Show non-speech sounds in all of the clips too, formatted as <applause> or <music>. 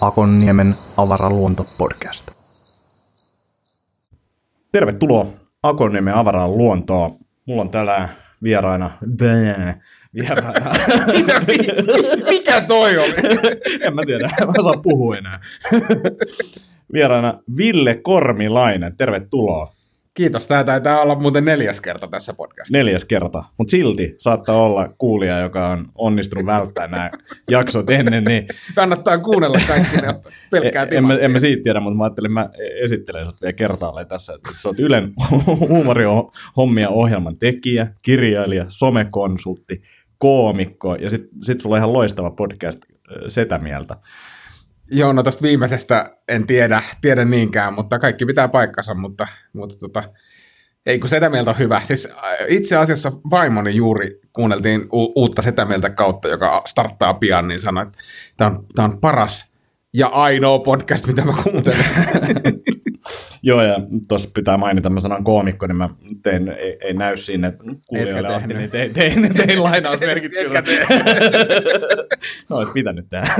Akonniemen avaraluonto-podcast. Tervetuloa Akonniemen avaraan luontoon. Mulla on täällä vieraina... Bää, vieraina. Mitä, <laughs> mi- mikä toi oli? en mä tiedä, mä saan puhua enää. vieraina Ville Kormilainen, tervetuloa. Kiitos, tämä taitaa olla muuten neljäs kerta tässä podcastissa. Neljäs kerta, mutta silti saattaa olla kuulija, joka on onnistunut välttämään nämä jaksot ennen, niin <laughs> Kannattaa kuunnella kaikki ne pelkkää en, en, mä, en mä siitä tiedä, mutta mä ajattelin, mä esittelen sut vielä kertaalleen tässä, että sä oot Ylen <laughs> huumorihommia ohjelman tekijä, kirjailija, somekonsultti, koomikko ja sit, sit sulla on ihan loistava podcast äh, Setä mieltä. Joo, no tästä viimeisestä en tiedä, tiedä niinkään, mutta kaikki pitää paikkansa, mutta, mutta tota, ei kun Setä mieltä on hyvä. Siis äh, itse asiassa vaimoni juuri kuunneltiin u- uutta Setä mieltä kautta, joka starttaa pian, niin sanoi, että tämä on, on paras ja ainoa podcast, mitä mä kuuntelen. <laughs> Joo, ja tuossa pitää mainita, mä sanon koomikko, niin mä tein, ei, ei näy sinne kuulijoille asti, niin tein, tein, tein lainausmerkit <laughs> Etkä kyllä. <laughs> no, et pitänyt tää.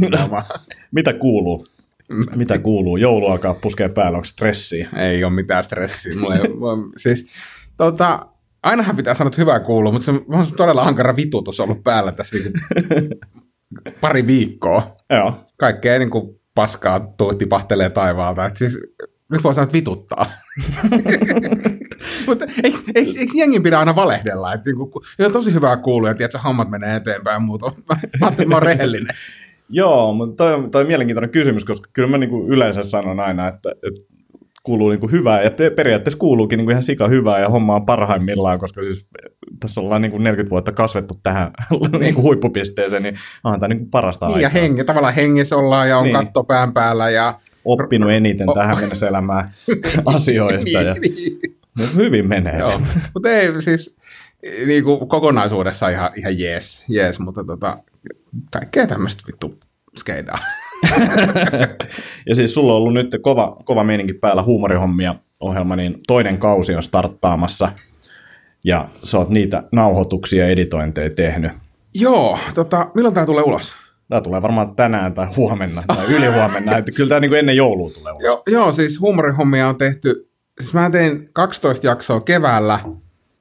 Nimenomaan. <laughs> Mitä kuuluu? Mitä kuuluu? Joulu alkaa puskea päällä, onko stressiä? Ei ole mitään stressiä. Mulla ei siis, tota, ainahan pitää sanoa, että hyvää kuuluu, mutta se on, on todella ankara vitutus ollut päällä tässä niin pari viikkoa. Joo. Kaikkea niin kuin paskaa tipahtelee taivaalta. Et siis, nyt voi sanoa, vituttaa. <laughs> mutta eikö, eikö, eikö jengin pidä aina valehdella? Että niin kuin, on tosi hyvää kuulua, että tiedätkö, hommat menee eteenpäin ja muuta. <laughs> Mä, mä ajattelin, että mä oon rehellinen. Joo, mutta toi, on- toi on mielenkiintoinen kysymys, koska kyllä mä niinku yleensä sanon aina, että, että kuuluu niinku hyvää, ja pe- periaatteessa kuuluukin niinku ihan sika hyvää, ja homma on parhaimmillaan, koska siis tässä ollaan niinku 40 vuotta kasvettu tähän <laughs> niinku huippupisteeseen, niin onhan tämä niinku parasta Niin, ja aikaa. hengi, tavallaan hengissä ollaan ja on Niin. niin. katto pään päällä ja Oppinut eniten tähän mennessä elämää <laughs> asioista, ja niin. hyvin menee. Joo, mutta ei siis niin kuin kokonaisuudessa ihan, ihan jees, jees, mutta tota, kaikkea tämmöistä vittu skeidaa. Ja siis sulla on ollut nyt kova, kova meininki päällä huumorihommia ohjelma, niin toinen kausi on starttaamassa, ja sä oot niitä nauhoituksia ja editointeja tehnyt. Joo, tota, milloin tämä tulee ulos? Tämä tulee varmaan tänään tai huomenna tai ylihuomenna, että kyllä tämä niin ennen joulua tulee ulos. Joo, joo, siis huumorihommia on tehty, siis mä tein 12 jaksoa keväällä,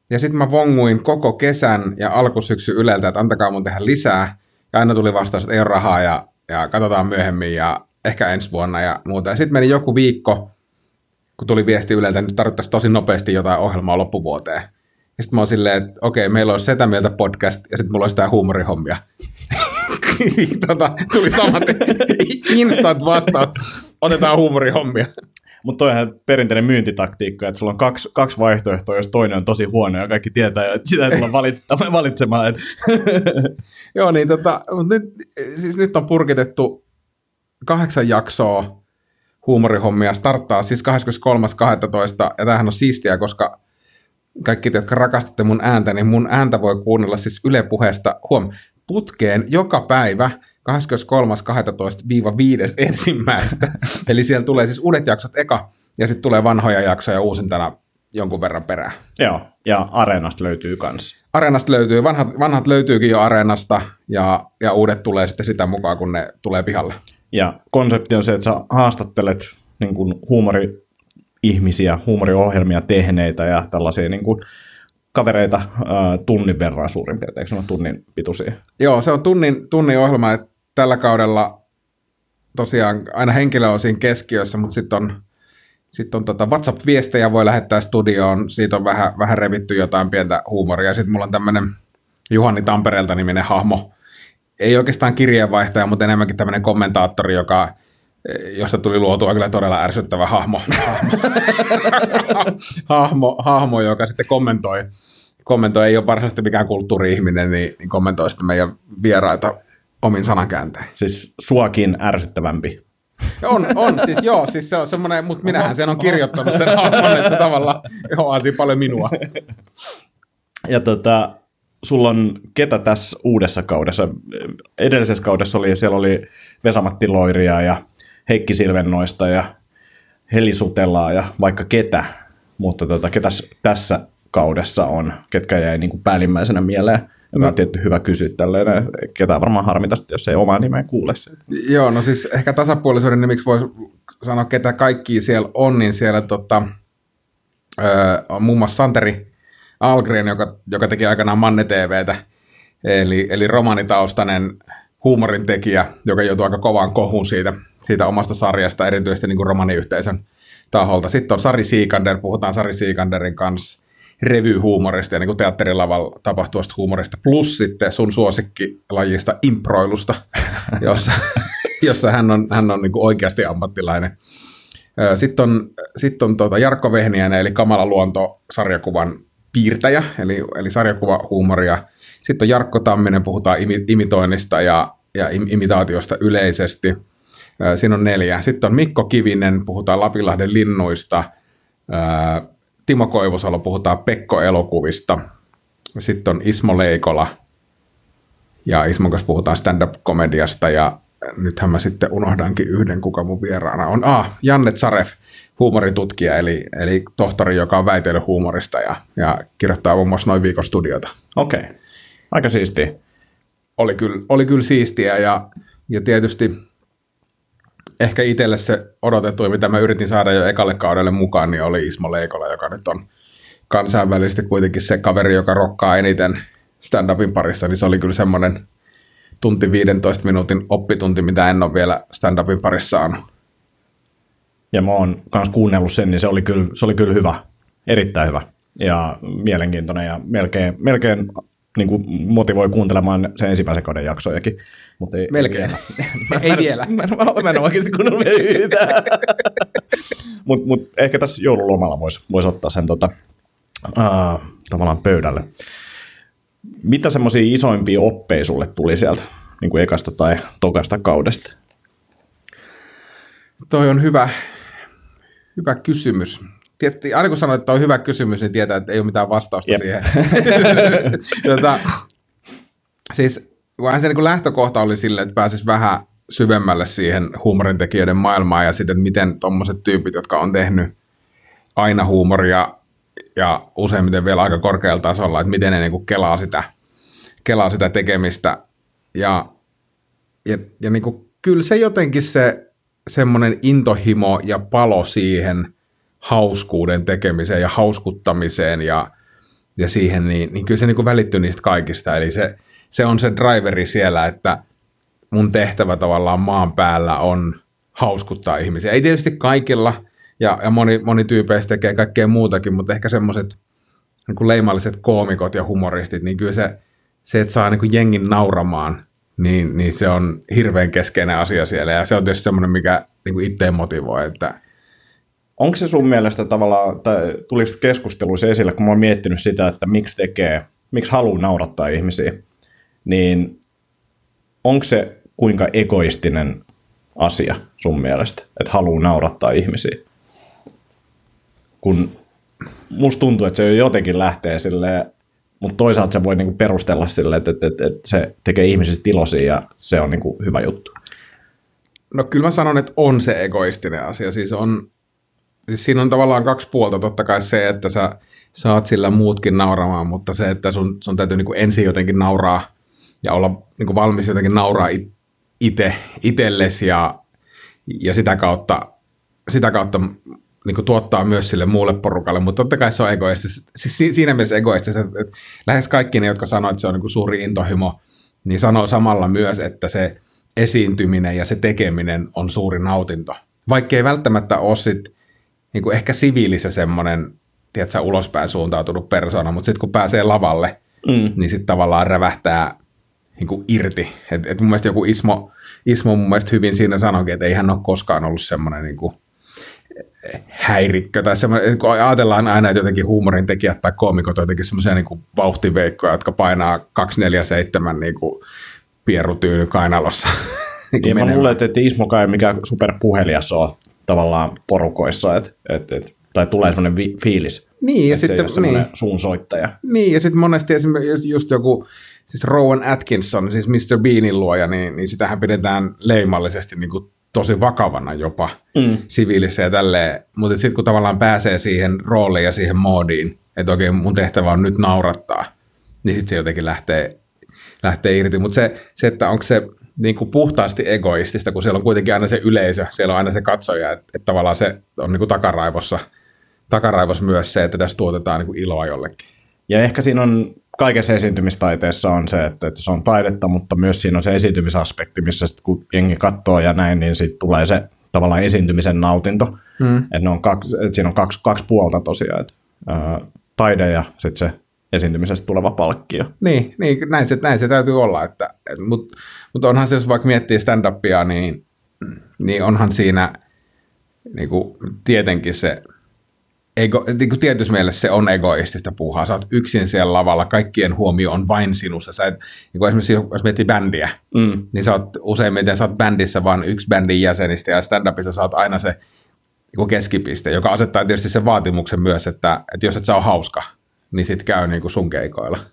ja sitten mä vonguin koko kesän ja alkusyksy Yleltä, että antakaa mun tehdä lisää, ja aina tuli vastaus, että ei ole rahaa, ja, ja katsotaan myöhemmin, ja ehkä ensi vuonna ja muuta. Ja sitten meni joku viikko, kun tuli viesti Yleltä, että nyt tarvittaisiin tosi nopeasti jotain ohjelmaa loppuvuoteen. Ja sitten mä oon silleen, että okei, meillä olisi Setä Mieltä podcast, ja sitten mulla olisi tää huumorihommia. <laughs> tota, tuli samat <laughs> instant vastaus, otetaan huumorihommia. Mutta toi on ihan perinteinen myyntitaktiikka, että sulla on kaksi, kaksi vaihtoehtoa, jos toinen on tosi huono ja kaikki tietää, että sitä ei tulla valittamaan- <laughs> valitsemaan. Että <laughs> Joo, niin tota, nyt, siis nyt on purkitettu kahdeksan jaksoa huumorihommia. Starttaa siis 23.12. Ja tämähän on siistiä, koska kaikki te, jotka rakastatte mun ääntä, niin mun ääntä voi kuunnella siis Yle Puheesta huom, putkeen joka päivä 23.12.-5. ensimmäistä. <laughs> Eli siellä tulee siis uudet jaksot eka, ja sitten tulee vanhoja jaksoja uusintana jonkun verran perään. joo, ja Areenasta löytyy kans. Areenasta löytyy, vanhat, vanhat löytyykin jo Areenasta, ja, ja uudet tulee sitten sitä mukaan, kun ne tulee pihalle. Ja konsepti on se, että sä haastattelet niin kuin huumori-ihmisiä, huumoriohjelmia tehneitä ja tällaisia niin kuin kavereita ää, tunnin verran suurin piirtein, eikö se ole tunnin pituisia? Joo, se on tunnin, tunnin ohjelma, että tällä kaudella tosiaan aina henkilö on siinä keskiössä, mutta sitten on, sit on tota WhatsApp-viestejä voi lähettää studioon, siitä on vähän, vähän revitty jotain pientä huumoria. Sitten mulla on tämmöinen Juhani Tampereelta niminen hahmo, ei oikeastaan kirjeenvaihtaja, mutta enemmänkin tämmöinen kommentaattori, joka josta tuli luotua kyllä todella ärsyttävä hahmo, <laughs> hahmo, hahmo joka sitten kommentoi, kommentoi, ei ole varsinaisesti mikään kulttuuri-ihminen, niin, niin kommentoi sitten meidän vieraita omin sanankääntein. Siis suakin ärsyttävämpi. On, on siis joo, siis se on semmoinen, mutta minähän sen on kirjoittanut sen hahmon, että tavallaan joo, siinä paljon minua. Ja tota, sulla on ketä tässä uudessa kaudessa? Edellisessä kaudessa oli, siellä oli Vesamatti Loiria ja Heikki Silvennoista ja Heli Sutelaa ja vaikka ketä. mutta tota, ketäs tässä kaudessa on, ketkä jäi niin kuin päällimmäisenä mieleen? Tämä on tietty hyvä kysyä tälleen, ketä varmaan harmita, jos ei omaa nimeä kuule se. Joo, no siis ehkä tasapuolisuuden nimiksi voisi sanoa, ketä kaikki siellä on, niin siellä tota, öö, on muun muassa Santeri Algren, joka, joka teki aikanaan Manne TVtä, eli, eli romanitaustainen huumorin tekijä, joka joutui aika kovaan kohun siitä, siitä omasta sarjasta, erityisesti niin kuin romaniyhteisön taholta. Sitten on Sari Siikander, puhutaan Sari Siikanderin kanssa revy-huumorista ja niin teatterilavalla tapahtuvasta huumorista, plus sitten sun suosikkilajista improilusta, <laughs> jossa, jossa hän on, hän on niin oikeasti ammattilainen. Sitten on, sitten on tuota Jarkko Vehniäinen, eli Kamala Luonto sarjakuvan piirtäjä, eli, eli sarjakuvahuumoria. Sitten on Jarkko Tamminen, puhutaan imitoinnista ja, ja imitaatiosta yleisesti. Siinä on neljä. Sitten on Mikko Kivinen, puhutaan Lapinlahden linnuista. Timo Koivusalo, puhutaan Pekko-elokuvista. Sitten on Ismo Leikola, ja Ismon kanssa puhutaan stand-up-komediasta, ja nythän mä sitten unohdankin yhden, kuka mun vieraana on. Ah, Janne Tsaref, huumoritutkija, eli, eli tohtori, joka on väitellyt huumorista ja, ja kirjoittaa muun muassa noin viikon studiota. Okei, okay. aika siistiä. Oli kyllä, oli kyllä siistiä, ja, ja tietysti ehkä itselle se odotettu, mitä mä yritin saada jo ekalle kaudelle mukaan, niin oli Ismo Leikola, joka nyt on kansainvälisesti kuitenkin se kaveri, joka rokkaa eniten stand-upin parissa, niin se oli kyllä semmoinen tunti 15 minuutin oppitunti, mitä en ole vielä stand-upin parissa saanut. Ja mä oon myös kuunnellut sen, niin se oli kyllä, se oli kyllä hyvä, erittäin hyvä ja mielenkiintoinen ja melkein, melkein niin kuin motivoi kuuntelemaan sen ensimmäisen kauden jaksojakin. Mutta ei, Melkein. Ei, <laughs> ei vielä. Mä, mä, mä, mä en oikeasti kuunnellut vielä yhtään. <laughs> Mutta mut ehkä tässä joululomalla voisi vois ottaa sen tota, uh, tavallaan pöydälle. Mitä semmoisia isoimpia oppeja sulle tuli sieltä niin kuin ekasta tai tokasta kaudesta? Toi on hyvä, hyvä kysymys. Tietti, aina kun sanoit, että on hyvä kysymys, niin tietää, että ei ole mitään vastausta Jep. siihen. <laughs> tota, siis vähän se niin lähtökohta oli sille, että pääsis vähän syvemmälle siihen huumorintekijöiden maailmaan ja sitten, että miten tuommoiset tyypit, jotka on tehnyt aina huumoria ja useimmiten vielä aika korkealla tasolla, että miten ne niin kuin kelaa, sitä, kelaa sitä tekemistä. Ja, ja, ja niin kuin, kyllä se jotenkin se semmoinen intohimo ja palo siihen hauskuuden tekemiseen ja hauskuttamiseen ja, ja siihen, niin, niin kyllä se niin kuin välittyy niistä kaikista. Eli se, se on se driveri siellä, että mun tehtävä tavallaan maan päällä on hauskuttaa ihmisiä. Ei tietysti kaikilla, ja, ja moni, moni tyypeistä tekee kaikkea muutakin, mutta ehkä semmoiset niin leimalliset koomikot ja humoristit, niin kyllä se, se että saa niin kuin jengin nauramaan, niin, niin se on hirveän keskeinen asia siellä, ja se on tietysti semmoinen, mikä niin itse motivoi, että Onko se sun mielestä tavallaan, tai tuliko keskusteluissa esille, kun mä oon miettinyt sitä, että miksi tekee, miksi haluaa naurattaa ihmisiä, niin onko se kuinka egoistinen asia sun mielestä, että haluaa naurattaa ihmisiä? Kun musta tuntuu, että se jotenkin lähtee silleen, mutta toisaalta se voi niinku perustella silleen, että, että, että, että se tekee ihmisistä iloisia ja se on niinku hyvä juttu. No kyllä mä sanon, että on se egoistinen asia. Siis, on, siinä on tavallaan kaksi puolta. Totta kai se, että sä saat sillä muutkin nauramaan, mutta se, että sun, sun täytyy niinku ensin jotenkin nauraa ja olla niin kuin valmis jotenkin nauraa itse, itsellesi ja, ja sitä kautta, sitä kautta niin kuin tuottaa myös sille muulle porukalle, mutta totta kai se on egoistista. Siis siinä mielessä egoistista, että lähes kaikki ne, jotka sanoo, että se on niin kuin suuri intohimo, niin sanoo samalla myös, että se esiintyminen ja se tekeminen on suuri nautinto. Vaikka ei välttämättä ole sit, niin kuin ehkä siviilissä semmoinen, tiedätkö, ulospäin suuntautunut persona, mutta sitten kun pääsee lavalle, mm. niin sitten tavallaan rävähtää niin kuin irti. Et, et mun mielestä joku Ismo, Ismo mun mielestä hyvin siinä sanoikin, että ei hän ole koskaan ollut semmoinen niin kuin häirikkö tai semmoinen, kun ajatellaan aina, että jotenkin huumorin tekijät tai koomikot on jotenkin semmoisia niin kuin vauhtiveikkoja, jotka painaa 247 niin kuin pierutyyny kainalossa. <laughs> niin, niin mä luulen, että Ismo kai mikä superpuhelias on tavallaan porukoissa, että, että, että tai tulee semmoinen vi- fiilis, niin, ja sitten, se niin. suun soittaja. Niin, ja sitten monesti esimerkiksi just joku siis Rowan Atkinson, siis Mr. Beanin luoja, niin, niin sitähän pidetään leimallisesti niin kuin tosi vakavana jopa Mm. siviilissä ja tälleen, mutta sitten kun tavallaan pääsee siihen rooliin ja siihen moodiin, että okei mun tehtävä on nyt naurattaa, niin sitten se jotenkin lähtee, lähtee irti. Mutta se, se, että onko se niin kuin puhtaasti egoistista, kun siellä on kuitenkin aina se yleisö, siellä on aina se katsoja, että, että tavallaan se on niin kuin takaraivossa, takaraivossa myös se, että tässä tuotetaan niin kuin iloa jollekin. Ja ehkä siinä on kaikessa esiintymistaiteessa on se, että, että se on taidetta, mutta myös siinä on se esiintymisaspekti, missä sit, kun jengi katsoo ja näin, niin sitten tulee se tavallaan esiintymisen nautinto. Mm. Että ne on kaksi, että siinä on kaksi, kaksi puolta tosiaan, että, ää, taide ja sitten se esiintymisestä tuleva palkkio. Niin, niin näin, se, näin se täytyy olla. Että, et, Mutta mut onhan se, jos vaikka miettii stand-upia, niin, niin onhan siinä niin kuin, tietenkin se, ego, niin kuin tietyssä mielessä se on egoistista puuhaa. Sä oot yksin siellä lavalla, kaikkien huomio on vain sinussa. Sä et, niin kuin esimerkiksi jos miettii bändiä, Mm. niin sä oot useimmiten sä oot bändissä vaan yksi bändin jäsenistä ja stand-upissa sä oot aina se niin kuin keskipiste, joka asettaa tietysti sen vaatimuksen myös, että, että jos et sä ole hauska, niin sit käy niin kuin sun keikoilla. <laughs>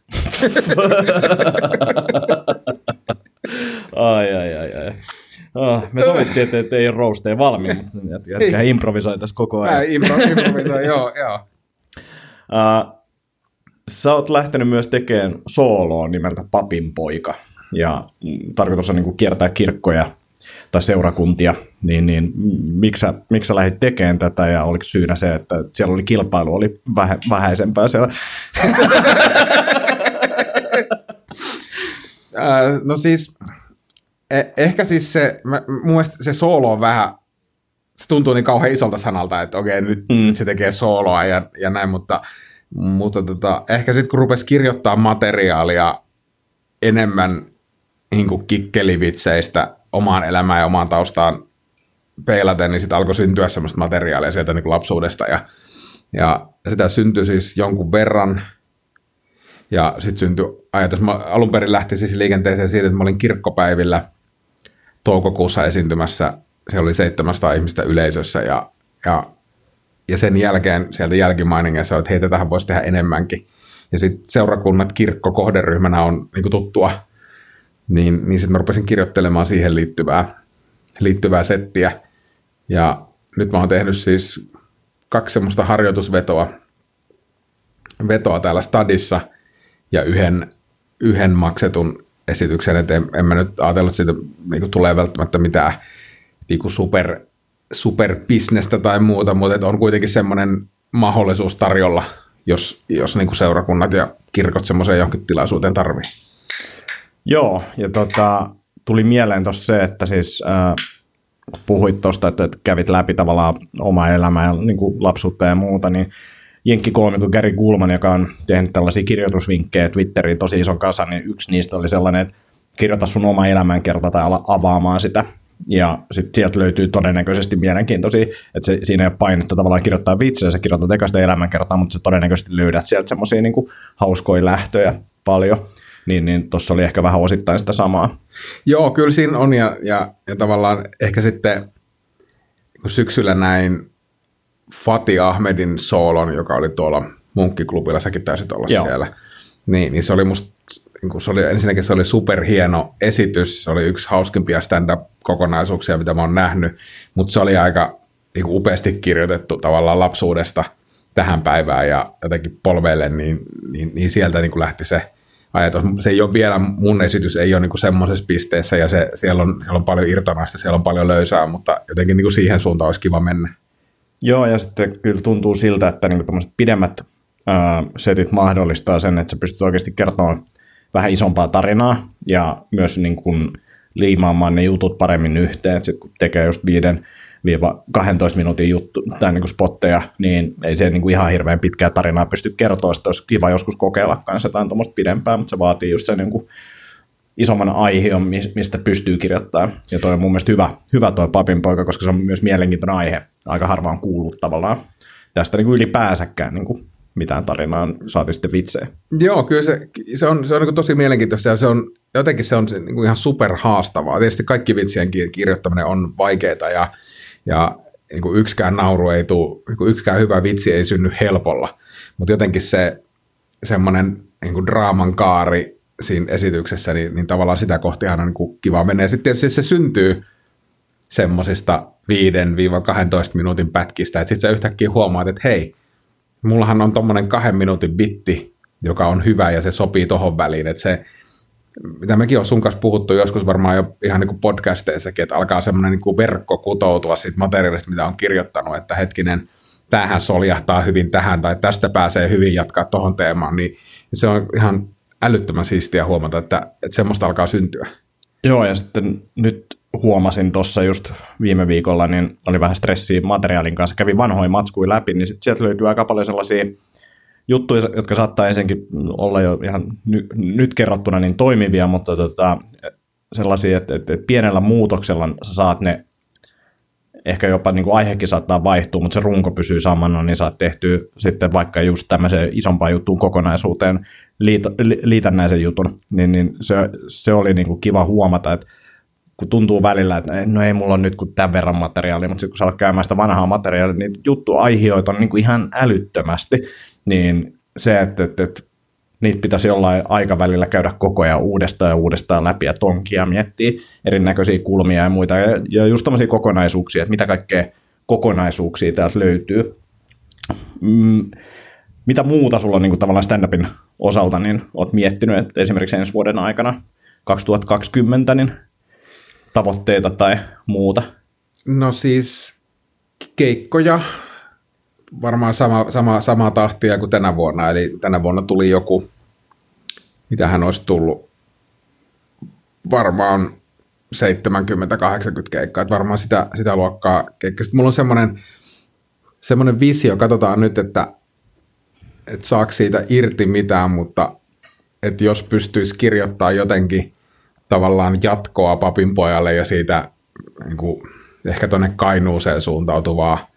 Ai, ai, ai, ai. Oh, me sovittiin, että, että ei ole roasteja valmiin, mutta jätkä- improvisoi tässä koko ajan. Mä impro, improvisoin, joo, joo. Uh, <laughs> sä oot lähtenyt myös tekemään sooloa nimeltä Papin poika. Ja tarkoitus on niin kuin kiertää kirkkoja tai seurakuntia. Niin, niin miksi, sä, miksi sä lähdit tekemään tätä ja oliko syynä se, että siellä oli kilpailu, oli vähä, vähäisempää siellä? <laughs> No siis, eh, ehkä siis se, mä, mun mielestä se soolo on vähän, se tuntuu niin kauhean isolta sanalta, että okei, nyt, mm. nyt se tekee sooloa ja, ja näin, mutta, mutta tota, ehkä sitten kun rupesi kirjoittaa materiaalia enemmän niin kikkelivitseistä omaan elämään ja omaan taustaan peilaten, niin sitten alkoi syntyä semmoista materiaalia sieltä niin kuin lapsuudesta ja, ja sitä syntyi siis jonkun verran, ja sitten syntyi ajatus, mä alun perin lähti siis liikenteeseen siitä, että mä olin kirkkopäivillä toukokuussa esiintymässä, se oli 700 ihmistä yleisössä ja, ja, ja sen jälkeen sieltä jälkimainingeissa että hei, tätähän voisi tehdä enemmänkin. Ja sitten seurakunnat kirkko kohderyhmänä on niin tuttua, niin, niin sitten mä rupesin kirjoittelemaan siihen liittyvää, liittyvää settiä. Ja nyt mä oon tehnyt siis kaksi semmoista harjoitusvetoa vetoa täällä stadissa ja yhden, yhden maksetun esityksen, että en, en mä nyt ajatellut, että siitä niin tulee välttämättä mitään niin super, superbisnestä tai muuta, mutta että on kuitenkin semmoinen mahdollisuus tarjolla, jos, jos niin seurakunnat ja kirkot semmoiseen johonkin tilaisuuteen tarvii. Joo, ja tota, tuli mieleen tuossa se, että siis äh, puhuit tuosta, että, että kävit läpi tavallaan omaa elämää ja niin kuin lapsuutta ja muuta, niin jenkkikoomikko Gary Gulman, joka on tehnyt tällaisia kirjoitusvinkkejä Twitteriin tosi ison kasan, niin yksi niistä oli sellainen, että kirjoita sun oma elämänkerta tai ala avaamaan sitä. Ja sitten sieltä löytyy todennäköisesti mielenkiintoisia, että se, siinä ei ole painetta tavallaan kirjoittaa vitsejä, sä kirjoitat ekasta elämänkertaa, mutta sä todennäköisesti löydät sieltä semmoisia niin hauskoja lähtöjä paljon. Niin, niin tuossa oli ehkä vähän osittain sitä samaa. Joo, kyllä siinä on ja, ja, ja tavallaan ehkä sitten kun syksyllä näin Fatih Ahmedin soolon, joka oli tuolla munkkiklubilla, säkin taisit olla Joo. siellä. Niin, niin se oli musta, niin se oli, ensinnäkin se oli superhieno esitys, se oli yksi hauskimpia stand-up-kokonaisuuksia, mitä mä oon nähnyt, mutta se oli aika niin kuin upeasti kirjoitettu tavallaan lapsuudesta tähän päivään ja jotenkin polveille, niin, niin, niin sieltä niin kuin lähti se ajatus. Se ei ole vielä, mun esitys ei ole niin kuin semmoisessa pisteessä ja se, siellä, on, siellä on paljon irtonaista, siellä on paljon löysää, mutta jotenkin niin kuin siihen suuntaan olisi kiva mennä. Joo, ja sitten kyllä tuntuu siltä, että niin pidemmät ää, setit mahdollistaa sen, että sä pystyt oikeasti kertomaan vähän isompaa tarinaa ja myös niin kuin liimaamaan ne jutut paremmin yhteen. Sitten kun tekee just 5-12 minuutin juttu tai niin kuin spotteja, niin ei se niin kuin ihan hirveän pitkää tarinaa pysty kertoa. Sitten olisi kiva joskus kokeilla kanssa jotain tuommoista pidempää, mutta se vaatii just sen niin kuin isomman aiheon, mis- mistä pystyy kirjoittamaan. Ja toi on mun mielestä hyvä, hyvä toi papin poika, koska se on myös mielenkiintoinen aihe. Aika harvaan kuullut tavallaan tästä niin kuin ylipäänsäkään niin kuin mitään tarinaa, saati sitten vitsejä. Joo, kyllä se, se on, se on niin tosi mielenkiintoista ja se on, jotenkin se on niin kuin ihan super haastavaa. Tietysti kaikki vitsien ki- kirjoittaminen on vaikeaa ja, ja niin kuin yksikään nauru ei tule, niin kuin yksikään hyvä vitsi ei synny helpolla, mutta jotenkin se semmoinen niin kuin draaman kaari siinä esityksessä, niin, niin tavallaan sitä kohti on niin kuin kiva. Ja sitten tietysti se syntyy, semmosista 5-12 minuutin pätkistä, että sitten sä yhtäkkiä huomaat, että hei, mullahan on tommonen kahden minuutin bitti, joka on hyvä ja se sopii tohon väliin, että se, mitä mekin on sun kanssa puhuttu joskus varmaan jo ihan niin kuin podcasteissakin, että alkaa semmoinen niin kuin verkko kutoutua siitä materiaalista, mitä on kirjoittanut, että hetkinen, tähän soljahtaa hyvin tähän tai tästä pääsee hyvin jatkaa tuohon teemaan, niin se on ihan älyttömän siistiä huomata, että, että semmoista alkaa syntyä. Joo, ja sitten nyt huomasin tuossa just viime viikolla, niin oli vähän stressiä materiaalin kanssa, kävin vanhoja matskuja läpi, niin sieltä löytyy aika paljon sellaisia juttuja, jotka saattaa ensinnäkin olla jo ihan ny, nyt kerrottuna niin toimivia, mutta tota, sellaisia, että, että, että pienellä muutoksella sä saat ne, ehkä jopa niin kuin aihekin saattaa vaihtua, mutta se runko pysyy samana, niin saat tehtyä sitten vaikka just tämmöiseen isompaan juttuun kokonaisuuteen liitä, liitännäisen jutun, niin, niin se, se oli niin kuin kiva huomata, että kun tuntuu välillä, että no ei mulla on nyt kuin tämän verran materiaalia, mutta sitten kun sä alat käymään sitä vanhaa materiaalia, niin juttuaiheita on niin kuin ihan älyttömästi, niin se, että, että, että niitä pitäisi jollain aikavälillä käydä koko ajan uudestaan ja uudestaan läpi ja tonkia miettiä erinäköisiä kulmia ja muita. Ja, ja just tämmöisiä kokonaisuuksia, että mitä kaikkea kokonaisuuksia täältä löytyy. Mm, mitä muuta sulla on niin kuin tavallaan stand-upin osalta, niin oot miettinyt, että esimerkiksi ensi vuoden aikana 2020, niin tavoitteita tai muuta? No siis keikkoja, varmaan sama, sama, samaa tahtia kuin tänä vuonna, eli tänä vuonna tuli joku, mitä hän olisi tullut, varmaan 70-80 keikkaa, että varmaan sitä, sitä luokkaa keikkaa. Sitten mulla on semmoinen, semmoinen visio, katsotaan nyt, että, että saako siitä irti mitään, mutta että jos pystyisi kirjoittaa jotenkin tavallaan jatkoa papin pojalle ja siitä niin kuin, ehkä tuonne Kainuuseen suuntautuvaa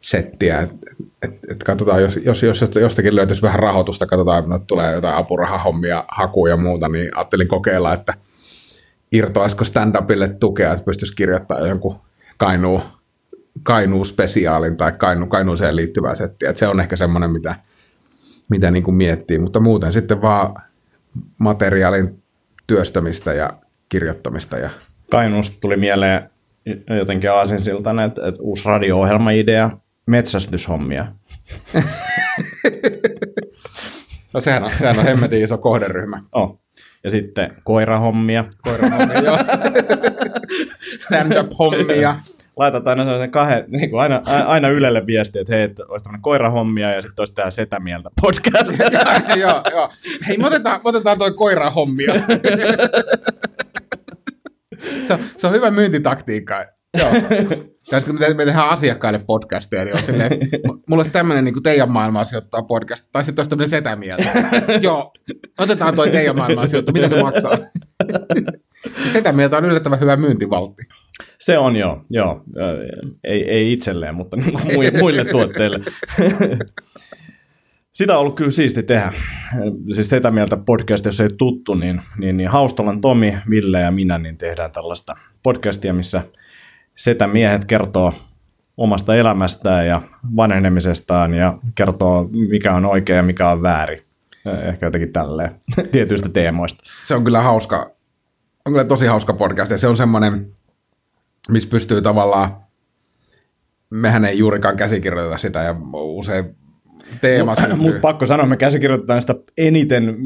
settiä. Et, et, et katsotaan, jos, jos, jos jostakin löytyisi vähän rahoitusta, katsotaan, että tulee jotain apurahahommia, hakuja ja muuta, niin ajattelin kokeilla, että irtoaisiko stand-upille tukea, että pystyisi kirjoittamaan jonkun Kainuu, Kainuu-spesiaalin tai Kainu, Kainuuseen liittyvää settiä. Et se on ehkä semmoinen, mitä, mitä niin kuin miettii, mutta muuten sitten vaan materiaalin työstämistä ja kirjoittamista. Ja... Kainuusta tuli mieleen jotenkin aasinsiltana, että, että uusi radio-ohjelma-idea, metsästyshommia. <laughs> no sehän on, sehän on hemmetin iso kohderyhmä. Oh. Ja sitten koirahommia. Koirahommia, joo. <laughs> Stand-up-hommia. Laitat aina sellaisen kahden, niin kuin aina, aina Ylelle viesti, että hei, että olisi tämmöinen koirahommia ja sitten olisi tämä setämieltä podcast. <laughs> joo, joo. Hei, me otetaan, me otetaan toi koirahommia. se, on, se on hyvä myyntitaktiikka. Joo. <laughs> Kun me tehdään asiakkaille podcasteja, niin on silleen, mulla olisi tämmöinen niin teidän maailmaa sijoittaa podcast, tai sitten olisi tämmöinen setämieltä. Joo, otetaan toi teidän maailmaa sijoittaa, mitä se maksaa? setämieltä on yllättävän hyvä myyntivaltti. Se on joo, joo. Ei, ei itselleen, mutta niin muille tuotteille. Sitä on ollut kyllä siisti tehdä. Siis tätä mieltä podcast, jos ei tuttu, niin, niin, niin Haustolan Tomi, Ville ja minä niin tehdään tällaista podcastia, missä setä miehet kertoo omasta elämästään ja vanhenemisestaan ja kertoo, mikä on oikea ja mikä on väärin. Ehkä jotenkin tälleen <laughs> tietyistä teemoista. Se on kyllä hauska, on kyllä tosi hauska podcast ja se on semmoinen, missä pystyy tavallaan, mehän ei juurikaan käsikirjoiteta sitä ja usein teema Mutta mut pakko sanoa, me käsikirjoitetaan sitä eniten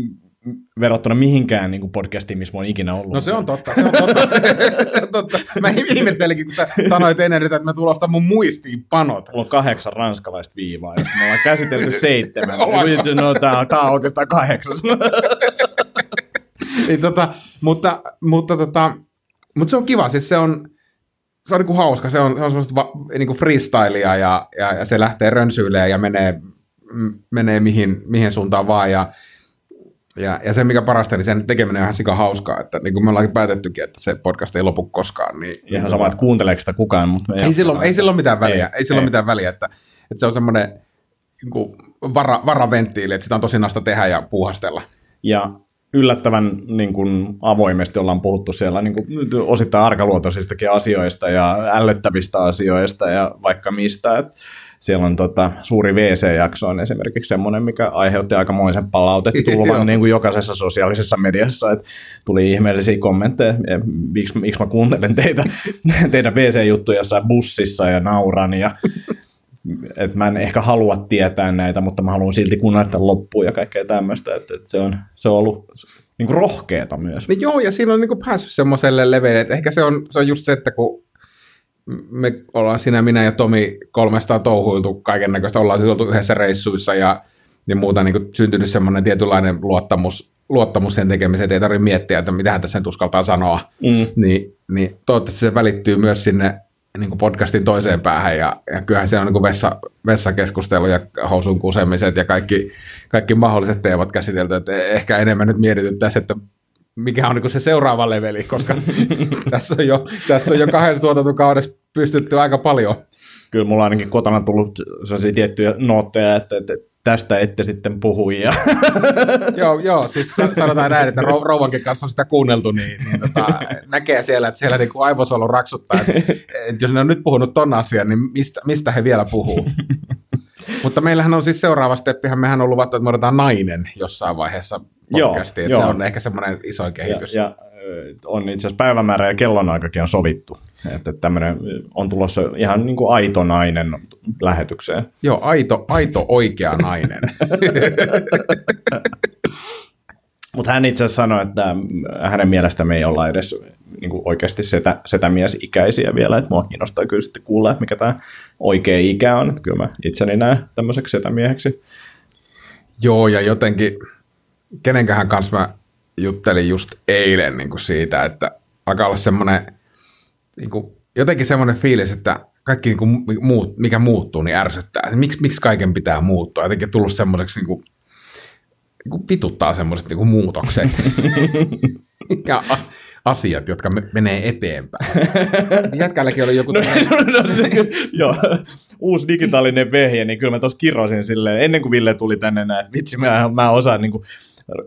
verrattuna mihinkään niin kuin podcastiin, missä mä oon ikinä ollut. No se on totta, se on totta. <laughs> se on totta. Mä ihmettelinkin, kun sä sanoit ennen, että mä tulostan mun muistiinpanot. Mulla on kahdeksan ranskalaista viivaa, ja me ollaan käsitelty seitsemän. <laughs> no tää, tää on oikeastaan kahdeksas. <laughs> niin, tota, mutta, mutta, tota, mutta se on kiva, siis se on, se on niinku hauska, se on, se on semmoista va, niinku freestylea ja, ja, ja, se lähtee rönsyilemään ja menee, menee mihin, mihin suuntaan vaan ja ja, ja se, mikä parasta, niin sen tekeminen on ihan sika hauskaa, että niin kuin me ollaan päätettykin, että se podcast ei lopu koskaan. Niin, ihan niin, sama, että kuunteleeko sitä kukaan, mutta ei, silloin, ei silloin mitään väliä, ei, ei silloin ei. mitään väliä, että, että se on semmoinen niin vara, varaventtiili, että sitä on tosi nasta tehdä ja puuhastella. Ja yllättävän niin kuin, avoimesti ollaan puhuttu siellä niin kuin, osittain arkaluotoisistakin asioista ja ällöttävistä asioista ja vaikka mistä. Et siellä on tota, suuri WC-jakso on esimerkiksi semmoinen, mikä aiheutti aikamoisen palautetulvan <laughs> niin kuin jokaisessa sosiaalisessa mediassa, että tuli ihmeellisiä kommentteja, miksi, miksi mä kuuntelen teitä, <laughs> teidän WC-juttuja jossain bussissa ja nauran ja <laughs> että mä en ehkä halua tietää näitä, mutta mä haluan silti kunnioittaa loppuun ja kaikkea tämmöistä, että, että se, on, se on ollut niin kuin rohkeata myös. No joo, ja siinä on niin kuin päässyt semmoiselle leveille, että ehkä se on, se on just se, että kun me ollaan sinä, minä ja Tomi kolmesta touhuiltu kaiken näköistä, ollaan siis oltu yhdessä reissuissa ja, ja muuta niin kuin syntynyt semmoinen tietynlainen luottamus, luottamus sen tekemiseen, että ei tarvitse miettiä, että mitä tässä nyt uskaltaa sanoa, mm. niin, niin toivottavasti se välittyy myös sinne niin kuin podcastin toiseen päähän ja, ja kyllähän se on niin kuin vessa, vessakeskustelu ja housun kusemiset ja kaikki, kaikki mahdolliset teemat käsitelty, että ehkä enemmän nyt mietityttäisiin, että mikä on niin se seuraava leveli, koska <laughs> tässä, on jo, tässä on jo kahdessa tuotantokaudessa pystytty aika paljon. Kyllä mulla on ainakin kotona tullut sellaisia tiettyjä nootteja, että, että tästä ette sitten puhu. Ja... <laughs> joo, joo, siis sanotaan näin, että rouvankin kanssa on sitä kuunneltu, niin, niin tota, näkee siellä, että siellä niin aivosolu raksuttaa, että, että jos ne on nyt puhunut ton asian, niin mistä, mistä he vielä puhuu. <laughs> Mutta meillähän on siis seuraava steppihän, mehän on luvattu, että me odotetaan nainen jossain vaiheessa podcastiin, että joo. se on ehkä semmoinen iso kehitys. Ja, ja on itse asiassa päivämäärä ja kellonaikakin on sovittu. Että tämmöinen on tulossa ihan niin kuin aito nainen lähetykseen. Joo, aito, aito oikea nainen. <laughs> Mutta hän itse asiassa sanoi, että hänen mielestä me ei olla edes niin kuin oikeasti setä, setämiesikäisiä vielä, että mua kiinnostaa kyllä sitten kuulla, että mikä tämä oikea ikä on. Kyllä mä itseni näen tämmöiseksi setämieheksi. Joo, ja jotenkin, kenenkähän kanssa mä juttelin just eilen niin kuin siitä, että alkaa olla semmoinen, niin kuin, jotenkin semmoinen fiilis, että kaikki niin kuin muut, mikä muuttuu, niin ärsyttää. Miksi, miksi kaiken pitää muuttua? Jotenkin tullut semmoiseksi, niin kuin, niin kuin pituttaa semmoiset niin kuin muutokset. <laughs> ja asiat, jotka me, menee eteenpäin. <laughs> Jätkälläkin oli joku... No, no, no, se, joo, uusi digitaalinen vehje, niin kyllä mä tuossa kirrosin silleen, ennen kuin Ville tuli tänne näin, vitsi, mä, mä osaan niin kuin,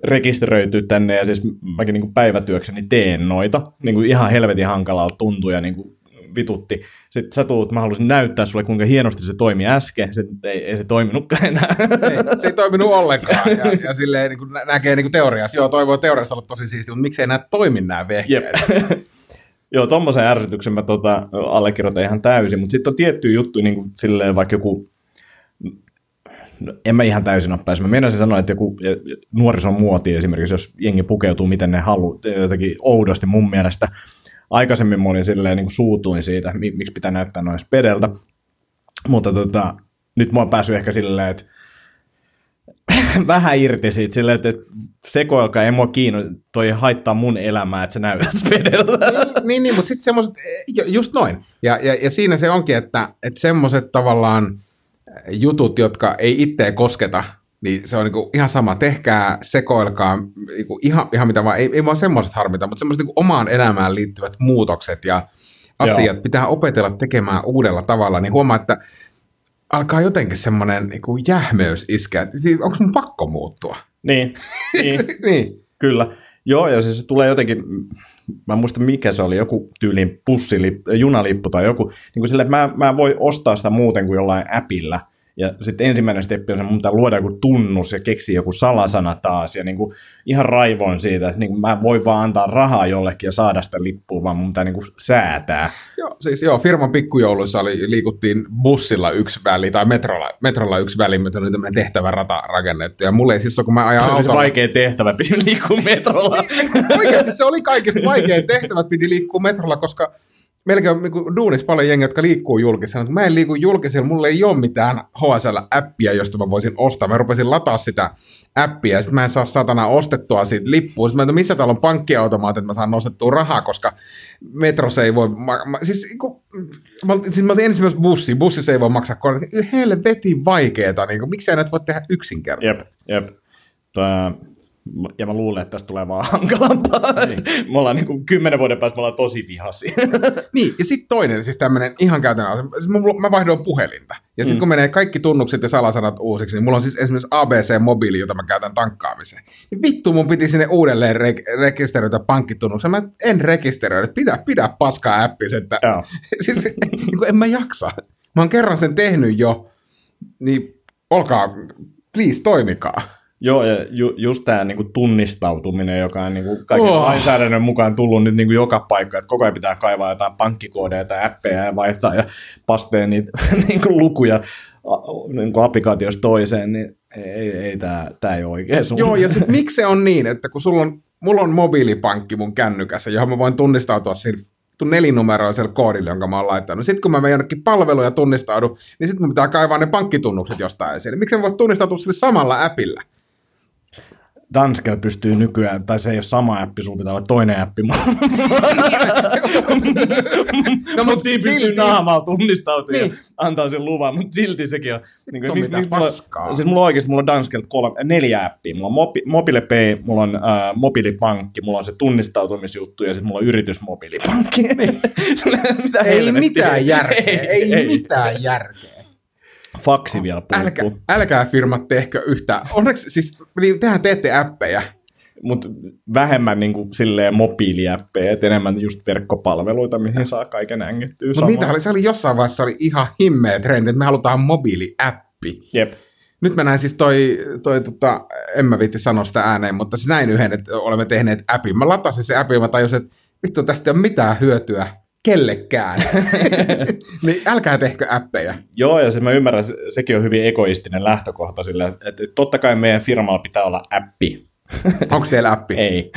rekisteröityä tänne ja siis mäkin niin kuin päivätyökseni teen noita. Niin kuin ihan helvetin hankalalta tuntuu ja niin kuin vitutti. Sitten sä tuut, mä halusin näyttää sulle, kuinka hienosti se toimi äsken. Se ei, ei se toiminutkaan enää. Ei, se ei toiminut ollenkaan. <laughs> Ja, ja silleen niin kuin näkee niin kuin teoriassa. Joo, toivoo teoriassa olla tosi siisti, mutta miksei nämä toimi nämä vehkeet? <laughs> Joo, tommosen ärsytyksen mä tota, allekirjoitan ihan täysin, mutta sitten on tiettyjä juttuja, niin kuin silleen vaikka joku No, en mä ihan täysin ole päässyt. Mä meinasin sanoa, että joku nuorison muoti esimerkiksi, jos jengi pukeutuu miten ne haluaa, jotenkin oudosti mun mielestä. Aikaisemmin mä olin silleen niin kuin suutuin siitä, miksi pitää näyttää noin spedeltä. Mutta tota, nyt mä oon päässyt ehkä silleen, että <clears throat> vähän irti siitä silleen, että sekoilkaa, ei mua kiinno, toi haittaa mun elämää, että sä näytät spedeltä. Niin, niin, niin mutta sitten semmoiset, just noin. Ja, ja, ja siinä se onkin, että, että semmoiset tavallaan, jutut, jotka ei itseä kosketa, niin se on niin ihan sama. Tehkää, sekoilkaa, niin ihan, ihan mitä vaan. Ei, ei vaan semmoiset harmita, mutta semmoiset niin omaan elämään liittyvät muutokset ja asiat Joo. pitää opetella tekemään uudella tavalla. Niin huomaa, että alkaa jotenkin semmoinen niin jähmeys iskeä. Siis onko mun pakko muuttua? <laughs> Niin, niin. niin. kyllä. Joo, ja siis se tulee jotenkin, mä muista mikä se oli, joku tyylin bussilippu, junalippu tai joku, niin kuin sille, että mä, mä voi ostaa sitä muuten kuin jollain appilla – ja sitten ensimmäinen steppi on se, mun pitää luoda joku tunnus ja keksiä joku salasana taas. Ja niin kuin ihan raivoin siitä, että niin kuin mä voin vaan antaa rahaa jollekin ja saada sitä lippua, vaan mun pitää niin kuin säätää. Joo, siis joo, firman pikkujouluissa oli, liikuttiin bussilla yksi väli tai metrolla, metrolla yksi väli, mutta oli tämmöinen tehtävä rata rakennettu. Ja mulle ei siis kun mä ajan autolla... Se vaikea tehtävä, piti liikkua metrolla. Niin, oikeasti se oli kaikista vaikein tehtävä, piti liikkua metrolla, koska melkein on niin duunissa paljon jengiä, jotka liikkuu julkisella. Kun mä en liiku julkisella, mulla ei ole mitään HSL-appia, josta mä voisin ostaa. Mä rupesin lataa sitä appia, ja sitten mä en saa satana ostettua siitä lippua. Sitten mä en missä täällä on pankkiautomaat, että mä saan nostettua rahaa, koska metros ei voi... Ma- ma- siis, kun, mä, siis mä otin ensin myös bussi. Bussissa ei voi maksaa kortin. Helvetin vaikeeta. Niin kuin, miksi ei näitä voi tehdä yksinkertaisesti? Jep, jep. Tää ja mä luulen, että tästä tulee vaan <laughs> hankalampaa. Niin. me ollaan niin kuin, kymmenen vuoden päästä me ollaan tosi vihasi. <laughs> niin, ja sitten toinen, siis tämmöinen ihan käytännön asia. Siis mä vaihdoin puhelinta. Ja sitten mm. kun menee kaikki tunnukset ja salasanat uusiksi, niin mulla on siis esimerkiksi ABC-mobiili, jota mä käytän tankkaamiseen. Niin vittu, mun piti sinne uudelleen re- rekisteröidä pankkitunnuksen. Mä en rekisteröidä. Pidä, pidä paskaa appis, että <laughs> siis, niin kuin en mä jaksa. Mä oon kerran sen tehnyt jo, niin olkaa, please toimikaa. Joo, ja ju, just tämä niinku tunnistautuminen, joka on niinku kaiken Oh. lainsäädännön mukaan tullut nyt niinku joka paikka, että koko ajan pitää kaivaa jotain pankkikoodeja tai appeja ja vaihtaa ja pasteen niitä <laughs> niinku lukuja a- niinku applikaatiosta toiseen, niin ei, ei tämä tää ei ole oikea suunta. Joo, ja sitten miksi se on niin, että kun sulla on, mulla on mobiilipankki mun kännykässä, johon mä voin tunnistautua vittu nelinumeroisella koodilla, jonka mä oon laittanut. Sitten kun mä menen jonnekin palveluja tunnistaudun, niin sitten mun pitää kaivaa ne pankkitunnukset jostain esille. Miksi mä voin tunnistautua sille samalla appilla? Danskel pystyy nykyään, tai se ei ole sama appi, sulla pitää olla toinen appi. <laughs> no, mutta siinä pystyy naamalla tunnistautumaan Niin. ja antaa sen luvan, mutta silti sekin on... Niin Vittu, mitä paskaa. Siis mulla on oikeasti, mulla on Danskelt kolme, neljä appia. Mulla on Mobi, MobilePay, mulla on äh, mobiilipankki, mulla on se tunnistautumisjuttu ja sitten mulla on yritysmobiilipankki. <laughs> Ei ole mitään Ei helvettiä. mitään järkeä, ei, ei mitään järkeä. Faksi vielä Älkää, puuttuu. älkää firmat tehkö yhtään. Onneksi siis, niin tehän teette appeja. Mutta vähemmän niin kuin, silleen mobiiliäppejä, et enemmän just verkkopalveluita, mihin saa kaiken ängettyä Mutta niitä oli, se oli jossain vaiheessa oli ihan himmeä trendi, että me halutaan mobiiliäppi. Jep. Nyt mä näin siis toi, toi tota, en mä viitti sanoa sitä ääneen, mutta siis näin yhden, että olemme tehneet appin. Mä latasin se appin mä tajusin, että vittu tästä ei ole mitään hyötyä kellekään. <laughs> niin älkää tehkö appeja. Joo, ja se mä ymmärrän, se- sekin on hyvin egoistinen lähtökohta sille, että, totta kai meidän firmalla pitää olla appi. <laughs> Onko teillä appi? Ei.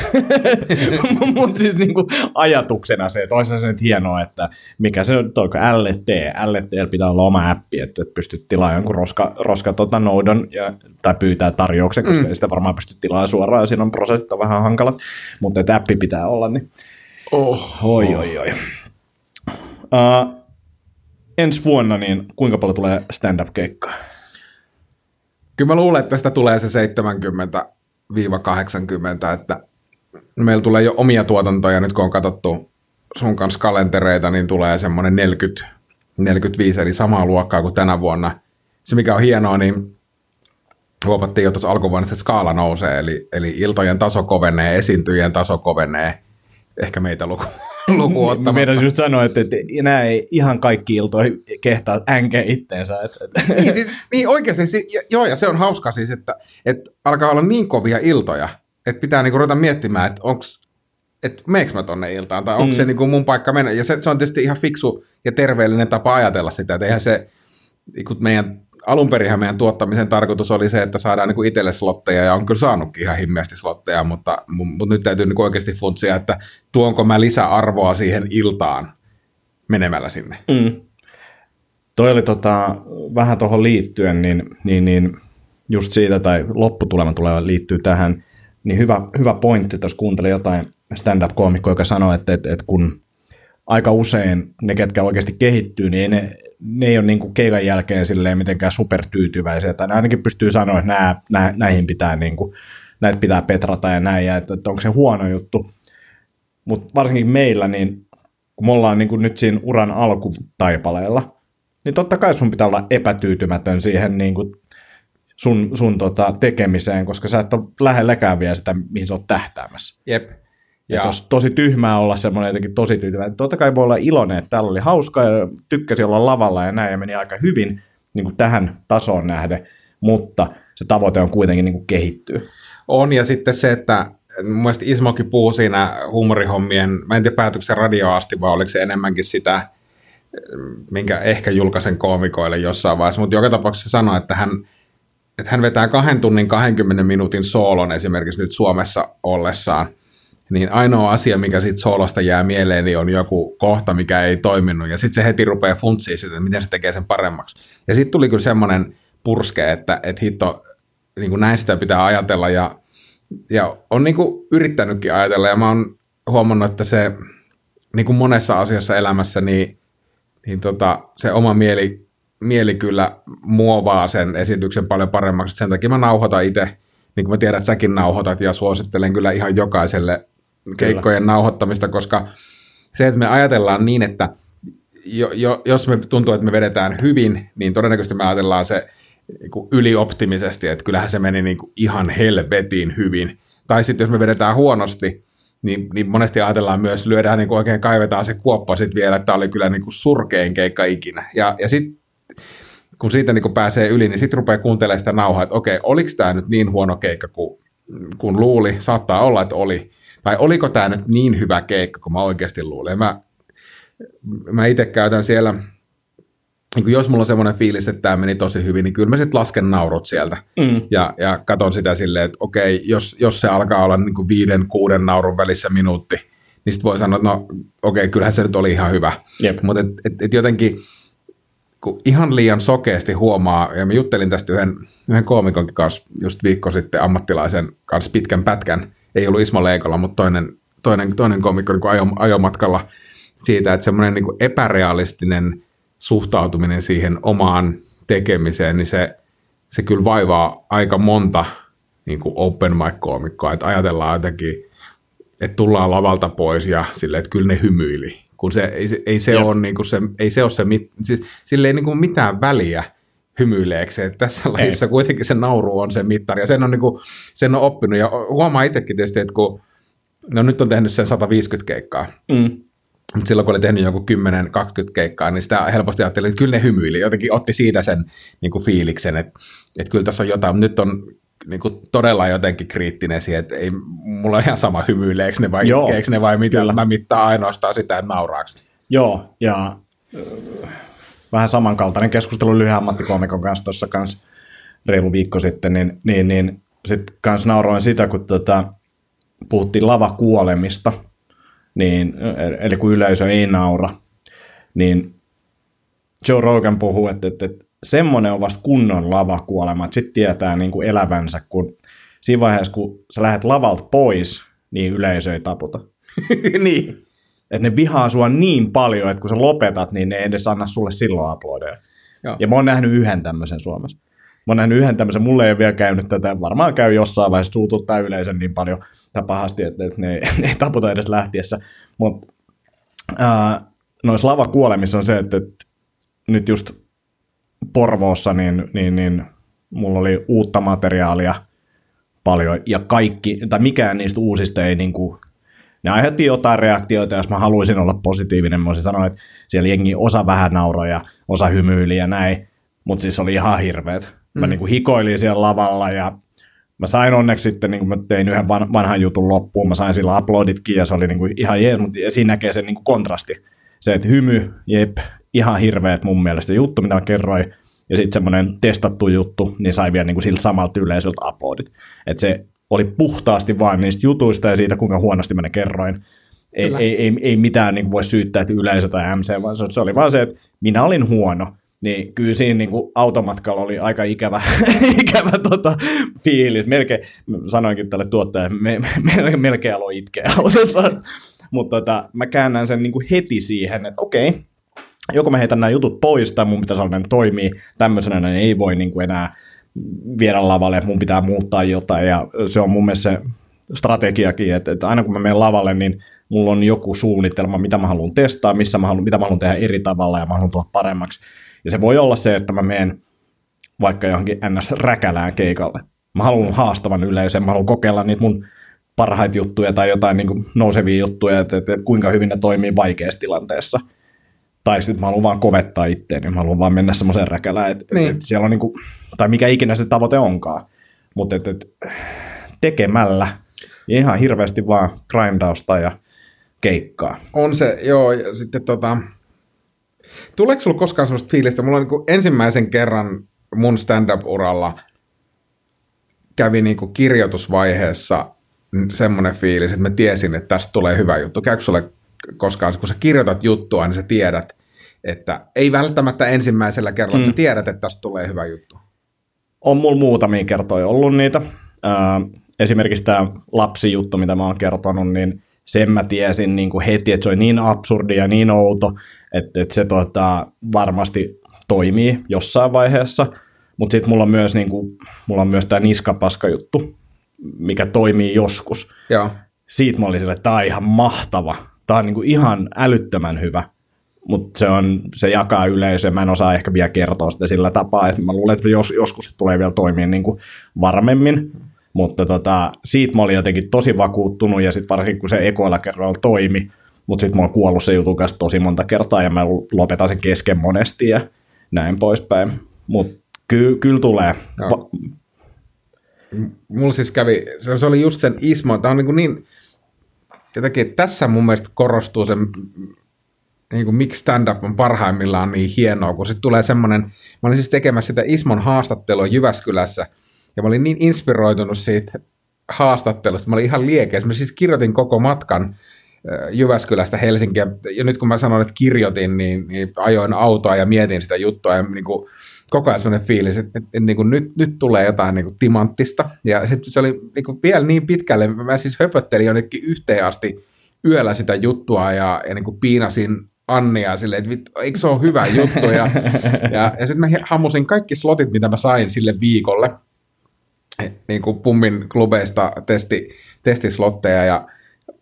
<laughs> Mutta siis niinku ajatuksena se, että olisi se nyt hienoa, että mikä se nyt on, LT, LT pitää olla oma appi, että et pystyt tilaamaan jonkun roska, roska tota noudon ja, tai pyytää tarjouksen, koska mm. ei sitä varmaan pysty tilaamaan suoraan, ja siinä on prosessit on vähän hankalat, mutta että appi pitää olla, niin Oh. oi oi oi. Uh, ensi vuonna, niin kuinka paljon tulee stand-up-keikkaa? Kyllä mä luulen, että sitä tulee se 70-80, että meillä tulee jo omia tuotantoja nyt kun on katsottu sun kanssa kalentereita, niin tulee semmoinen 40, 45, eli samaa luokkaa kuin tänä vuonna. Se mikä on hienoa, niin huomattiin jo tuossa alkuvuonna, että skaala nousee, eli, eli iltojen taso kovenee, esiintyjien taso kovenee, ehkä meitä luku, <laughs> luku ottamatta. Meidän just sanoa, että, että enää ei ihan kaikki iltoi kehtaa änkeä itteensä. Että, että. niin, siis, niin oikeasti, si- jo- joo, ja se on hauska siis, että, että alkaa olla niin kovia iltoja, että pitää niinku ruveta miettimään, että onks, että meekö mä tonne iltaan, tai onko mm. se niinku mun paikka mennä. Ja se, se on tietysti ihan fiksu ja terveellinen tapa ajatella sitä, että eihän se, niinku meidän, alun perinhän meidän tuottamisen tarkoitus oli se, että saadaan niinku itselle slotteja, ja on kyllä saanutkin ihan himmeästi slotteja, mutta, mutta nyt täytyy niinku oikeasti funtsia, että tuonko mä lisäarvoa siihen iltaan menemällä sinne. Mm. Toi oli tota, vähän tuohon liittyen, niin, niin, niin just siitä, tai lopputulema tulee liittyy tähän, niin hyvä, hyvä pointti, jos kuuntelin jotain stand-up-koomikkoa, joka sanoi, että, että, että kun aika usein ne, ketkä oikeasti kehittyy, niin ei ne, ne ei ole niin keikan jälkeen silleen mitenkään supertyytyväisiä, tai ainakin pystyy sanoa, että nää, nää, näihin pitää, niin kuin, näitä pitää petrata ja näin, ja että, että onko se huono juttu. Mutta varsinkin meillä, niin kun me ollaan niin kuin nyt siinä uran alkutaipaleella, niin totta kai sun pitää olla epätyytymätön siihen niin kuin sun, sun tota, tekemiseen, koska sä et ole lähelläkään vielä sitä, mihin sä oot tähtäämässä. Jep. Ja. Se olisi tosi tyhmää olla semmoinen jotenkin tosi tyytyväinen. Totta kai voi olla iloinen, että täällä oli hauska ja tykkäsi olla lavalla ja näin ja meni aika hyvin niin kuin tähän tasoon nähden, mutta se tavoite on kuitenkin niin kuin kehittyä. On, ja sitten se, että mun mielestä Ismokin puhuu siinä huumorihommien, mä en tiedä päätöksen radioa asti, vai oliko se enemmänkin sitä, minkä ehkä julkaisen koomikoille jossain vaiheessa, mutta joka tapauksessa sanoi, että hän, että hän vetää kahden tunnin 20 minuutin soolon esimerkiksi nyt Suomessa ollessaan, niin ainoa asia, mikä siitä soolosta jää mieleen, niin on joku kohta, mikä ei toiminut, ja sitten se heti rupeaa funtsiin sitä, että miten se tekee sen paremmaksi. Ja sitten tuli kyllä semmoinen purske, että, että hitto, niin kuin näin sitä pitää ajatella, ja, ja on niin kuin yrittänytkin ajatella, ja mä oon huomannut, että se niin kuin monessa asiassa elämässä, niin, niin tota, se oma mieli, mieli kyllä muovaa sen esityksen paljon paremmaksi. Sen takia mä nauhoitan itse, niin kuin mä tiedän, että säkin nauhoitat, ja suosittelen kyllä ihan jokaiselle keikkojen kyllä. nauhoittamista, koska se, että me ajatellaan niin, että jo, jo, jos me tuntuu, että me vedetään hyvin, niin todennäköisesti me ajatellaan se niin kuin ylioptimisesti, että kyllähän se meni niin kuin ihan helvetin hyvin. Tai sitten jos me vedetään huonosti, niin, niin monesti ajatellaan myös, lyödään niin kuin oikein kaivetaan se kuoppa sitten vielä, että tämä oli kyllä niin kuin surkein keikka ikinä. Ja, ja sitten kun siitä niin kun pääsee yli, niin sitten rupeaa kuuntelemaan sitä nauhaa, että okei, oliko tämä nyt niin huono keikka kuin, kun luuli, saattaa olla, että oli, tai oliko tämä nyt niin hyvä keikka, kun mä oikeasti luulin. Mä, mä itse käytän siellä, niin jos mulla on semmoinen fiilis, että tämä meni tosi hyvin, niin kyllä mä sitten lasken naurut sieltä mm. ja, ja katon sitä silleen, että okei, jos, jos se alkaa olla niin kuin viiden, kuuden naurun välissä minuutti, niin sitten voi sanoa, että no okei, kyllähän se nyt oli ihan hyvä. Mutta et, et, et jotenkin kun ihan liian sokeasti huomaa, ja mä juttelin tästä yhden, yhden koomikonkin kanssa just viikko sitten ammattilaisen kanssa pitkän pätkän, ei ollut Ismo Leikolla, mutta toinen, toinen, toinen koomikko niin ajo, ajomatkalla siitä, että semmoinen niin epärealistinen suhtautuminen siihen omaan tekemiseen, niin se, se kyllä vaivaa aika monta niin kuin open mic-koomikkoa, että ajatellaan jotenkin, että tullaan lavalta pois ja sille, että kyllä ne hymyili. Kun se, ei, se, ei, se ole, niin kuin se, ei se ole se, mit, siis, sille ei niin kuin mitään väliä hymyileekö se. Tässä lajissa kuitenkin se nauru on se mittari ja sen on, niin kuin, sen on oppinut ja huomaa itsekin tietysti, että kun no nyt on tehnyt sen 150 keikkaa, mm. Mutta silloin kun oli tehnyt joku 10-20 keikkaa, niin sitä helposti ajattelin, että kyllä ne hymyili. Jotenkin otti siitä sen niin kuin fiiliksen, että, että kyllä tässä on jotain. Nyt on niin kuin todella jotenkin kriittinen siihen, että ei, mulla on ihan sama hymyileekö ne vai itkeekö ne vai mitä. Mä mittaan ainoastaan sitä, että nauraako Joo, ja äh, vähän samankaltainen keskustelu lyhyen ammattikomikon kanssa tuossa kanssa reilu viikko sitten, niin, niin, niin sitten kanssa nauroin sitä, kun tota, puhuttiin lavakuolemista – niin, eli kun yleisö ei naura, niin Joe Rogan puhuu, että, että, että semmoinen on vasta kunnon lavakuolema, että sitten tietää niin kuin elävänsä, kun siinä vaiheessa, kun sä lähdet lavalta pois, niin yleisö ei taputa. <laughs> niin. Että ne vihaa sua niin paljon, että kun sä lopetat, niin ne ei edes anna sulle silloin aplodeja. Joo. Ja mä oon nähnyt yhden tämmöisen Suomessa. Mä oon nähnyt yhden tämmöisen, mulle ei ole vielä käynyt tätä, varmaan käy jossain vaiheessa, suututtaa yleisön niin paljon tai pahasti, että, että ne, <laughs> ne ei taputa edes lähtiessä. Mutta noissa lavakuolemissa on se, että, että nyt just Porvoossa, niin, niin, niin mulla oli uutta materiaalia paljon, ja kaikki, tai mikään niistä uusista ei niin kuin, ne aiheutti jotain reaktioita, jos mä haluaisin olla positiivinen, mä voisin sanoa, että siellä jengi osa vähän nauroja, osa hymyili ja näin, mutta siis oli ihan hirveet. Mä mm. niin kuin hikoilin siellä lavalla ja mä sain onneksi sitten, niin kuin mä tein yhden vanhan jutun loppuun, mä sain sillä uploaditkin ja se oli niin kuin ihan jees, mutta siinä näkee sen niin kuin kontrasti. Se, että hymy, jep, ihan hirveet mun mielestä juttu, mitä mä kerroin, ja sitten semmoinen testattu juttu, niin sai vielä niin kuin siltä samalta yleisöltä uploadit. Että se oli puhtaasti vain niistä jutuista ja siitä, kuinka huonosti mä ne kerroin. Ei, ei, ei, ei mitään niin voi syyttää, että yleisö tai MC, vaan se oli vaan se, että minä olin huono niin kyllä siinä niin kuin automatkalla oli aika ikävä, <laughs> ikävä tota, fiilis. Melkein, sanoinkin tälle tuottajalle, me, me, melkein aloin itkeä autossa. Mutta tota, mä käännän sen niin kuin heti siihen, että okei, joko mä heitän nämä jutut pois tai mun pitäisi olla ne toimii tämmöisenä, ne ei voi niin kuin enää viedä lavalle, että mun pitää muuttaa jotain ja se on mun mielestä se strategiakin, että, että aina kun mä menen lavalle, niin mulla on joku suunnitelma, mitä mä haluan testaa, missä mä haluan, mitä mä haluan tehdä eri tavalla ja mä haluan tulla paremmaksi. Ja se voi olla se, että mä menen vaikka johonkin NS-räkälään keikalle. Mä haluan haastavan yleisön, mä haluan kokeilla niitä mun parhaita juttuja tai jotain niin kuin nousevia juttuja, että, että, että kuinka hyvin ne toimii vaikeassa tilanteessa. Tai sitten mä haluan vaan kovettaa itteeni, mä haluan vaan mennä semmoiseen räkälään, että, niin. että siellä on niin kuin, tai mikä ikinä se tavoite onkaan. Mutta että, että tekemällä ihan hirveästi vaan grindausta ja keikkaa. On se, joo, ja sitten tota, Tuleeko sinulla koskaan sellaista fiilistä? Mulla on niin ensimmäisen kerran mun stand-up-uralla kävi niin kuin kirjoitusvaiheessa semmoinen fiilis, että mä tiesin, että tästä tulee hyvä juttu. Käykö sulle koskaan, kun sä kirjoitat juttua, niin sä tiedät, että ei välttämättä ensimmäisellä kerralla, mm. tiedät, että tästä tulee hyvä juttu. On mulla muutamia kertoja ollut niitä. Äh, esimerkiksi tämä lapsijuttu, mitä mä oon kertonut, niin sen mä tiesin niin kuin heti, että se oli niin absurdi ja niin outo, että, että se tota, varmasti toimii jossain vaiheessa. Mutta sitten mulla on myös, niin kuin, mulla on myös tämä niskapaska juttu, mikä toimii joskus. Joo. Siitä mä olin sille, että tämä on ihan mahtava. Tämä on niin kuin ihan älyttömän hyvä. Mutta se, on, se jakaa yleisöä. Mä en osaa ehkä vielä kertoa sitä sillä tapaa, että mä luulen, että jos, joskus se tulee vielä toimia niin kuin varmemmin. Mutta tota, siitä mä olin jotenkin tosi vakuuttunut ja sitten varsinkin kun se ekoilla kerralla toimi, mutta sitten mä oon kuollut se jutun kanssa tosi monta kertaa ja mä lopetan sen kesken monesti ja näin poispäin. Mutta ky- kyllä tulee. Joo. Va- Mulla siis kävi, se, oli just sen Ismo, tämä on niin, kuin niin jotenkin, tässä mun mielestä korostuu se, niin kuin miksi stand-up on parhaimmillaan niin hienoa, kun sitten tulee semmoinen, mä olin siis tekemässä sitä Ismon haastattelua Jyväskylässä, ja mä olin niin inspiroitunut siitä haastattelusta, mä olin ihan liekeä, mä siis kirjoitin koko matkan Jyväskylästä Helsinkiä, ja nyt kun mä sanoin, että kirjoitin, niin, niin ajoin autoa ja mietin sitä juttua, ja niin kuin, koko ajan sellainen fiilis, että, että, että niin kuin nyt, nyt tulee jotain niin kuin timanttista. Ja sitten se oli niin kuin vielä niin pitkälle, mä siis höpöttelin jonnekin yhteen asti yöllä sitä juttua ja, ja niin kuin piinasin Annia silleen, että vittu, eikö se ole hyvä juttu. Ja, ja, ja sitten mä hammusin kaikki slotit, mitä mä sain sille viikolle, niin kuin Pummin klubeista testi, testislotteja ja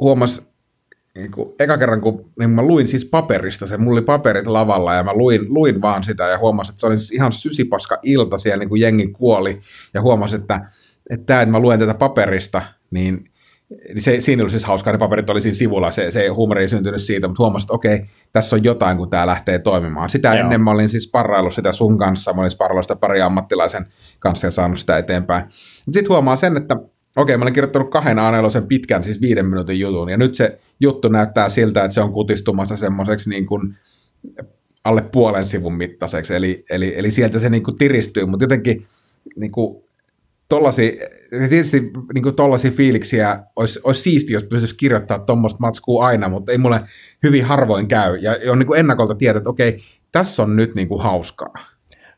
huomas, niin kuin, eka kerran, kun niin mä luin siis paperista, se mulla oli paperit lavalla ja mä luin, luin vaan sitä ja huomasin, että se oli siis ihan sysipaska ilta siellä, niin kuin jengi kuoli ja huomasin, että, että tämä, että mä luen tätä paperista, niin niin se, siinä oli siis hauskaa, ne paperit oli siinä sivulla, se, se huumori ei syntynyt siitä, mutta huomasin, että okei, tässä on jotain, kun tämä lähtee toimimaan. Sitä Joo. ennen mä olin siis sparraillut sitä sun kanssa, mä olin sparraillut sitä pari ammattilaisen kanssa ja saanut sitä eteenpäin. Mutta sitten huomaa sen, että okei, mä olen kirjoittanut kahden a pitkän, siis viiden minuutin jutun, ja nyt se juttu näyttää siltä, että se on kutistumassa semmoiseksi niin kuin alle puolen sivun mittaiseksi, eli, eli, eli sieltä se niin kuin tiristyy, mutta jotenkin niin kuin, tollasia, tietysti niin kuin tollaisia fiiliksiä olisi, olisi siisti, jos pystyisi kirjoittamaan tuommoista matskua aina, mutta ei mulle hyvin harvoin käy, ja on niin kuin ennakolta tietää, että okei, tässä on nyt niin kuin hauskaa.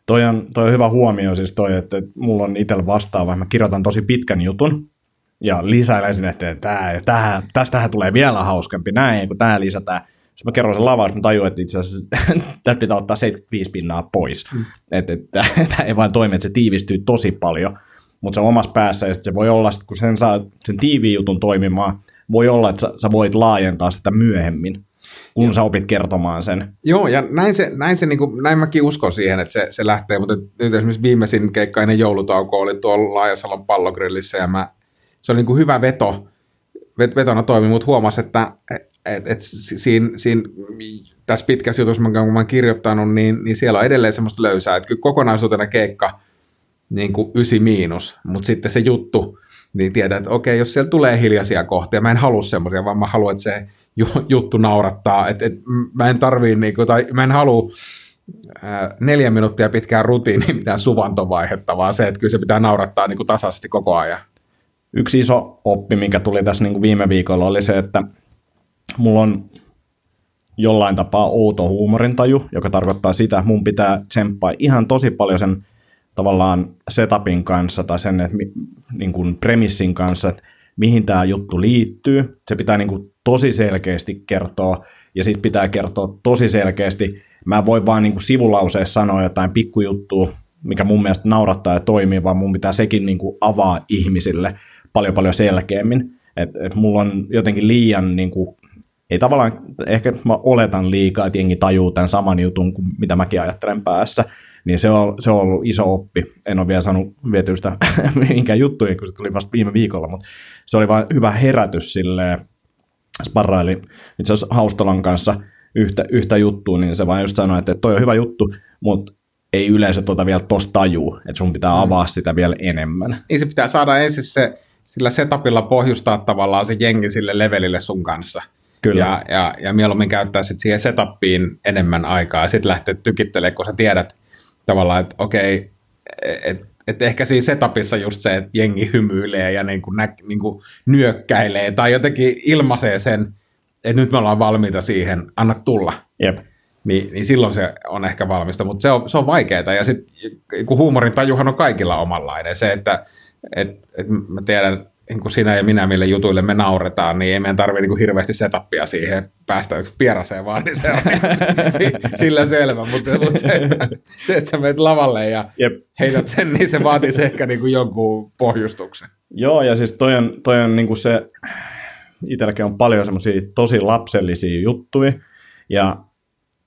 Toi on, toi on hyvä huomio siis toi, että mulla on itsellä vastaava, mä kirjoitan tosi pitkän jutun ja lisäilen sinne, että tää, tää, tästähän tulee vielä hauskempi näin, kun tää lisätään. Sitten mä kerron sen lavaan, mä tajuin, että itse asiassa <laughs> tästä pitää ottaa 75 pinnaa pois. Mm. Että et, tämä <laughs> ei vain toimi, että se tiivistyy tosi paljon, mutta se on omassa päässä ja se voi olla, sit kun sen saa sen tiiviin jutun toimimaan, voi olla, että sä, sä voit laajentaa sitä myöhemmin, kun sä opit kertomaan sen. Joo, ja näin, se, näin, se, niin kuin, näin mäkin uskon siihen, että se, se lähtee, mutta nyt esimerkiksi viimeisin keikka ennen joulutaukoa oli tuolla Laajasalon pallogrillissä, ja mä, se oli niin kuin hyvä veto, vet, vetona toimi, mutta huomasi, että et, et, siinä, siinä, tässä pitkässä jutussa, minkä mä oon kirjoittanut, niin, niin siellä on edelleen semmoista löysää, että kyllä kokonaisuutena keikka niin kuin ysi miinus, mutta sitten se juttu, niin tiedät, että okei, jos siellä tulee hiljaisia kohtia, mä en halua semmoisia, vaan mä haluan, että se juttu naurattaa, että, että mä en tarvii, niin kuin, tai mä en halua neljä minuuttia pitkään rutiini mitään suvantovaihetta, vaan se, että kyllä se pitää naurattaa niin kuin tasaisesti koko ajan. Yksi iso oppi, mikä tuli tässä niin kuin viime viikolla, oli se, että mulla on jollain tapaa outo huumorintaju, joka tarkoittaa sitä, että mun pitää tsemppaa ihan tosi paljon sen tavallaan setupin kanssa tai sen että, niin kuin premissin kanssa, että mihin tämä juttu liittyy. Se pitää niin kuin tosi selkeästi kertoa ja sitten pitää kertoa tosi selkeästi. Mä en voi vaan niin kuin sivulauseessa sanoa jotain pikkujuttua, mikä mun mielestä naurattaa ja toimii, vaan mun pitää sekin niin kuin avaa ihmisille paljon paljon selkeämmin. Et, et mulla on jotenkin liian, niin kuin, ei tavallaan, ehkä mä oletan liikaa, että jengi tajuu tämän saman jutun kuin mitä mäkin ajattelen päässä, niin se on, se on ollut iso oppi. En ole vielä saanut vietyä sitä <laughs> mihinkään juttuihin, kun se tuli vasta viime viikolla, mutta se oli vain hyvä herätys silleen, sparraili itse asiassa Haustolan kanssa yhtä, yhtä juttua, niin se vaan just sanoi, että toi on hyvä juttu, mutta ei yleisö tuota vielä tosta tajuu, että sun pitää avaa sitä vielä enemmän. Niin se pitää saada ensin se, sillä setupilla pohjustaa tavallaan se jengi sille levelille sun kanssa. Kyllä. Ja, ja, ja mieluummin käyttää sitten siihen setupiin enemmän aikaa ja sitten lähteä tykittelemään, kun sä tiedät tavallaan, että okei, että et ehkä siinä setupissa just se, että jengi hymyilee ja niin kuin nä, niin kuin nyökkäilee tai jotenkin ilmaisee sen, että nyt me ollaan valmiita siihen, anna tulla. Jep. Niin, niin silloin se on ehkä valmista, mutta se on, se on vaikeaa. Ja sitten kun huumorin tajuhan on kaikilla omanlainen. Se, että et, et mä tiedän, niin kuin sinä ja minä, mille jutuille me nauretaan, niin ei meidän tarvitse niin hirveästi setupia siihen päästä pieraseen vaan, niin se on <laughs> sillä selvä. Mutta, mutta se, että, se, että sä menet lavalle ja Jep. heität sen, niin se vaatisi ehkä niin kuin jonkun pohjustuksen. Joo, ja siis toi on, toi on niin kuin se, itselläkin on paljon semmoisia tosi lapsellisia juttuja, ja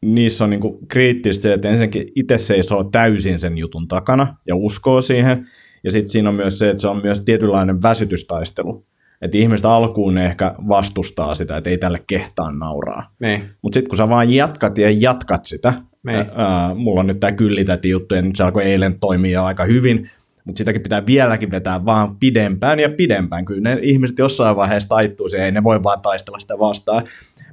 niissä on niin kuin kriittistä se, että ensinnäkin itse seisoo täysin sen jutun takana ja uskoo siihen, ja sitten siinä on myös se, että se on myös tietynlainen väsytystaistelu. Että ihmiset alkuun ne ehkä vastustaa sitä, että ei tälle kehtaan nauraa. Niin. Mutta sitten kun sä vaan jatkat ja jatkat sitä, Niin. ää, mulla on nyt tämä kyllitäti juttu, ja nyt se alkoi eilen toimia aika hyvin, mutta sitäkin pitää vieläkin vetää vaan pidempään ja pidempään. Kyllä ne ihmiset jossain vaiheessa taittuu siihen, ei ne voi vaan taistella sitä vastaan.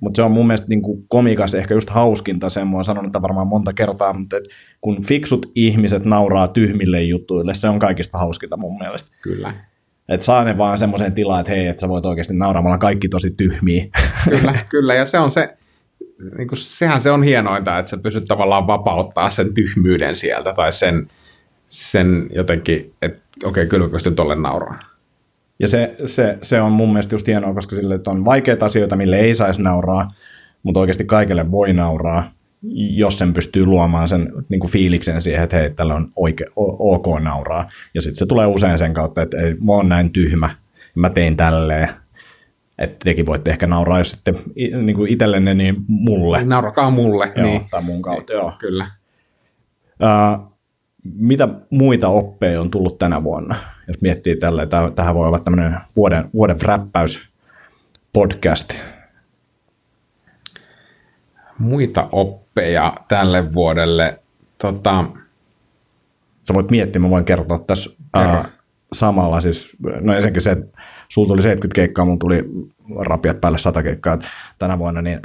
Mutta se on mun mielestä niin kuin komikas ehkä just hauskinta, sen mä oon sanonut että varmaan monta kertaa, mutta et kun fiksut ihmiset nauraa tyhmille jutuille, se on kaikista hauskinta mun mielestä. Kyllä. Että saa ne vaan semmoiseen tilaan, että hei, että sä voit oikeasti nauraa, me ollaan kaikki tosi tyhmiä. Kyllä, <laughs> kyllä. Ja se on se, niin kuin, sehän se on hienointa, että sä pystyt tavallaan vapauttaa sen tyhmyyden sieltä tai sen, sen jotenkin, että okei, okay, kyllä mä pystyn tolle nauraa. Ja se, se, se on mun mielestä just hienoa, koska sille, on vaikeita asioita, mille ei saisi nauraa, mutta oikeasti kaikille voi nauraa, jos sen pystyy luomaan sen niin kuin fiiliksen siihen, että hei, tällä on oike, o- ok nauraa. Ja sitten se tulee usein sen kautta, että ei, mä oon näin tyhmä, mä tein tälleen. Että tekin voitte ehkä nauraa, jos sitten niin kuin itsellenne, niin mulle. Naurakaa mulle. Joo, niin. tai mun kautta, joo. Kyllä. Uh, mitä muita oppeja on tullut tänä vuonna? Jos miettii tälle, tähän voi olla tämmöinen vuoden, vuoden räppäys podcast. Muita oppeja tälle vuodelle. Tota, Sä voit miettiä, mä voin kertoa tässä Kerro. uh, samalla. Siis, no ensinnäkin se, että sulla tuli 70 keikkaa, mun tuli rapiat päälle 100 keikkaa tänä vuonna, niin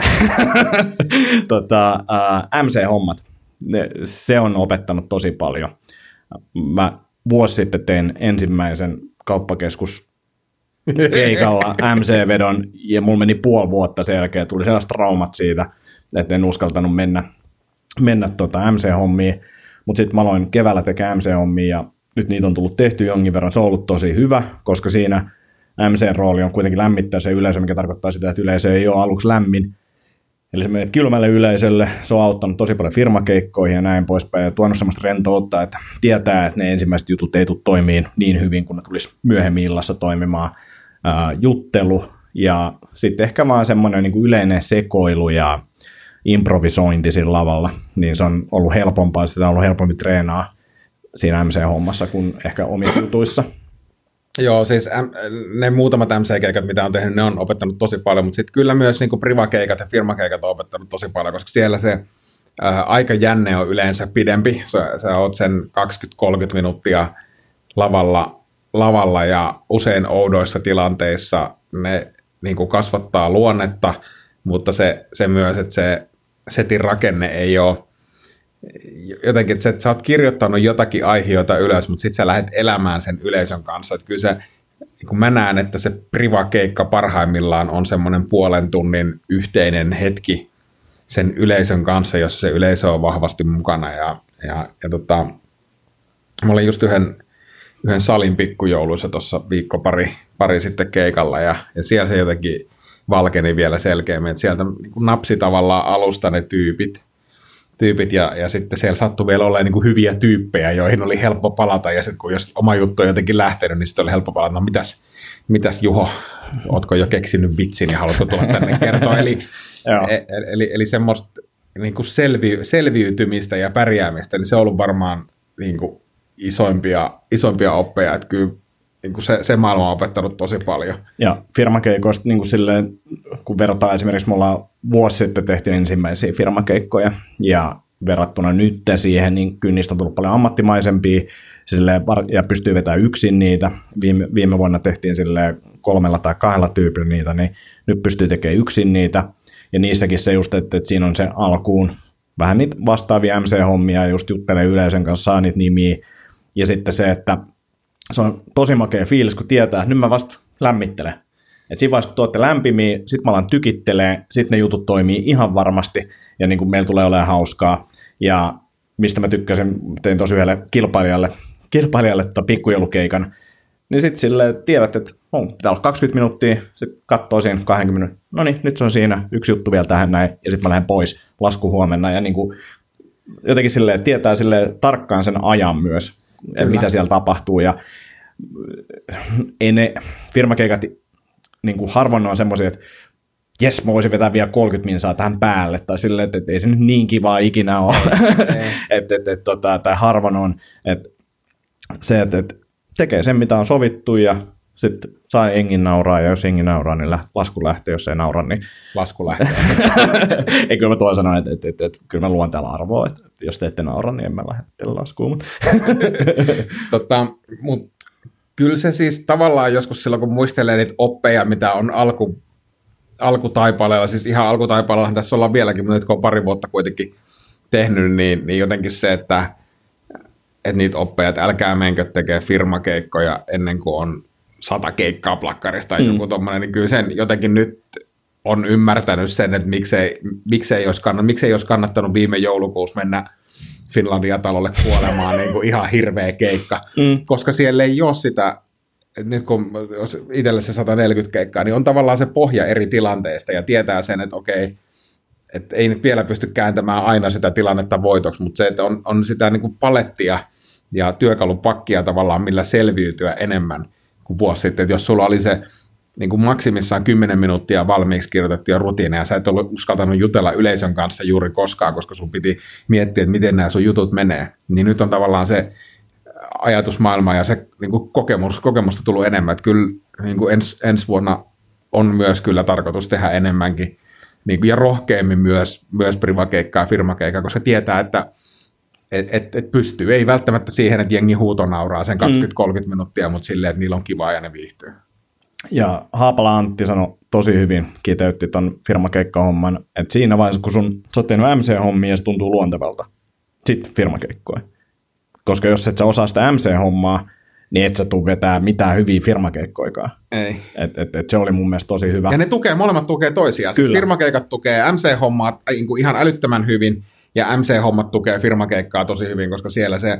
<laughs> tota, uh, MC-hommat, ne, se on opettanut tosi paljon. Mä vuosi sitten tein ensimmäisen kauppakeskus keikalla <laughs> MC-vedon, ja mulla meni puoli vuotta sen jälkeen, tuli sellaiset traumat siitä, että en uskaltanut mennä, mennä tota MC-hommiin, mutta sitten mä aloin keväällä tekemään MC-hommia, ja nyt niitä on tullut tehty jonkin verran, se on ollut tosi hyvä, koska siinä MC-rooli on kuitenkin lämmittää se yleisö, mikä tarkoittaa sitä, että yleisö ei ole aluksi lämmin, Eli se kylmälle yleisölle, se on auttanut tosi paljon firmakeikkoihin ja näin poispäin, ja tuonut semmoista rentoutta, että tietää, että ne ensimmäiset jutut ei tule toimiin niin hyvin, kun ne tulisi myöhemmin illassa toimimaan. Ää, juttelu ja sitten ehkä vaan semmoinen niin kuin yleinen sekoilu ja improvisointi sillä lavalla, niin se on ollut helpompaa, sitä on ollut helpompi treenaa siinä MC-hommassa kuin ehkä omissa jutuissa. Joo, siis ne muutamat MC-keikat, mitä on tehnyt, ne on opettanut tosi paljon, mutta sitten kyllä myös niin privakeikat ja firmakeikat on opettanut tosi paljon, koska siellä se äh, aika jänne on yleensä pidempi. Sä, sä oot sen 20-30 minuuttia lavalla, lavalla ja usein oudoissa tilanteissa ne niin kuin kasvattaa luonnetta, mutta se, se myös, että se setin rakenne ei ole jotenkin, että sä, että sä oot kirjoittanut jotakin aiheita ylös, mutta sitten sä lähdet elämään sen yleisön kanssa. Että kyllä se, niin kun mä näen, että se privakeikka parhaimmillaan on semmoinen puolen tunnin yhteinen hetki sen yleisön kanssa, jossa se yleisö on vahvasti mukana. Ja, ja, ja tota, mä olin just yhden, yhden salin pikkujouluissa tuossa viikko pari, pari sitten keikalla ja, ja siellä se jotenkin valkeni vielä selkeämmin, että sieltä niin napsi tavallaan alusta ne tyypit, tyypit ja, ja sitten siellä sattui vielä olemaan niin kuin hyviä tyyppejä, joihin oli helppo palata ja sitten kun jos oma juttu on jotenkin lähtenyt, niin sitten oli helppo palata, no mitäs, mitäs Juho, ootko jo keksinyt vitsin ja haluatko tulla tänne kertoa, eli, <laughs> Joo. e, eli, eli semmoista niin kuin selvi, selviytymistä ja pärjäämistä, niin se on ollut varmaan niin kuin isoimpia, isoimpia oppeja, että kyllä niin kuin se, se maailma on opettanut tosi paljon. Ja firmakeikoista niin kuin silleen, kun verrataan esimerkiksi, me ollaan vuosi sitten tehty ensimmäisiä firmakeikkoja, ja verrattuna nyt siihen, niin kyllä niistä on tullut paljon ammattimaisempia, silleen, var- ja pystyy vetämään yksin niitä. Viime, viime vuonna tehtiin silleen kolmella tai kahdella tyypillä niitä, niin nyt pystyy tekemään yksin niitä. Ja niissäkin se just, että, että siinä on se alkuun vähän niitä vastaavia MC-hommia, just juttelee yleisön kanssa, saa niitä nimiä. Ja sitten se, että se on tosi makea fiilis, kun tietää, että nyt mä vasta lämmittelen. Et siinä vaiheessa, kun tuotte lämpimiä, sit mä alan tykittelee, sit ne jutut toimii ihan varmasti, ja niin kuin meillä tulee olemaan hauskaa. Ja mistä mä tykkäsin, tein tosi yhdelle kilpailijalle, kilpailijalle tota pikkujoulukeikan, niin sitten sille tiedät, että on, pitää olla 20 minuuttia, sitten katsoo siinä 20 no niin, nyt se on siinä, yksi juttu vielä tähän näin, ja sitten mä lähden pois, lasku huomenna, ja niin kuin, jotenkin silleen, tietää sille tarkkaan sen ajan myös, että mitä siellä tapahtuu, ja ei ne firmakeikat, niin kuin harvoin on semmoisia, että jes, mä voisin vetää vielä 30 minsaa tähän päälle, tai silleen, että, että ei se nyt niin kivaa ikinä ole, <laughs> että et, et, tota, tai harvoin on, että se, että, että tekee sen, mitä on sovittu, ja Sitten saa engin nauraa, ja jos engin nauraa, niin lasku lähtee, jos ei naura, niin <laughs> Lasku lähtee. <laughs> ei kyllä mä tuolla sanoa, että, että, että, että, kyllä mä luon täällä arvoa, että jos te ette naura, niin en mä lähde teille laskuun. Mutta tota, mut kyllä se siis tavallaan joskus silloin, kun muistelee niitä oppeja, mitä on alku, alkutaipaleella, siis ihan alkutaipaleellahan tässä ollaan vieläkin, mutta nyt kun on pari vuotta kuitenkin tehnyt, niin, niin jotenkin se, että, että niitä oppeja, että älkää menkö tekee firmakeikkoja ennen kuin on sata keikkaa plakkarista tai mm. joku tommonen, niin kyllä sen jotenkin nyt on ymmärtänyt sen, että miksei, miksei, olisi, kannat, miksei olisi kannattanut viime joulukuussa mennä Finlandia-talolle kuolemaan niin kuin ihan hirveä keikka, mm. koska siellä ei ole sitä, nyt kun jos itselle se 140 keikkaa, niin on tavallaan se pohja eri tilanteista ja tietää sen, että okei, että ei nyt vielä pysty kääntämään aina sitä tilannetta voitoksi, mutta se, että on, on sitä niin kuin palettia ja työkalupakkia tavallaan, millä selviytyä enemmän kuin vuosi sitten, että jos sulla oli se niin kuin maksimissaan 10 minuuttia valmiiksi kirjoitettuja rutiineja, sä et ollut uskaltanut jutella yleisön kanssa juuri koskaan, koska sun piti miettiä, että miten nämä sun jutut menee, niin nyt on tavallaan se ajatusmaailma ja se niin kuin kokemus, kokemusta tullut enemmän, että kyllä niin kuin ens, ensi vuonna on myös kyllä tarkoitus tehdä enemmänkin niin kuin, ja rohkeammin myös, myös privakeikkaa ja firmakeikkaa, koska tietää, että et, et, et pystyy. Ei välttämättä siihen, että jengi huuto nauraa sen 20-30 minuuttia, mutta silleen, että niillä on kiva ja ne viihtyy. Ja Haapala Antti sanoi tosi hyvin, kiteytti ton firmakeikkahomman, että siinä vaiheessa, kun sun, sä oot tehnyt MC-hommia se tuntuu luontevalta, sitten firmakeikkoja. Koska jos et sä osaa sitä MC-hommaa, niin et sä tuu vetää mitään hyviä firmakeikkoikaan. Ei. Et, et, et se oli mun mielestä tosi hyvä. Ja ne tukee, molemmat tukee toisiaan. Siis firmakeikat tukee MC-hommaa niin kuin ihan älyttömän hyvin, ja MC-hommat tukee firmakeikkaa tosi hyvin, koska siellä se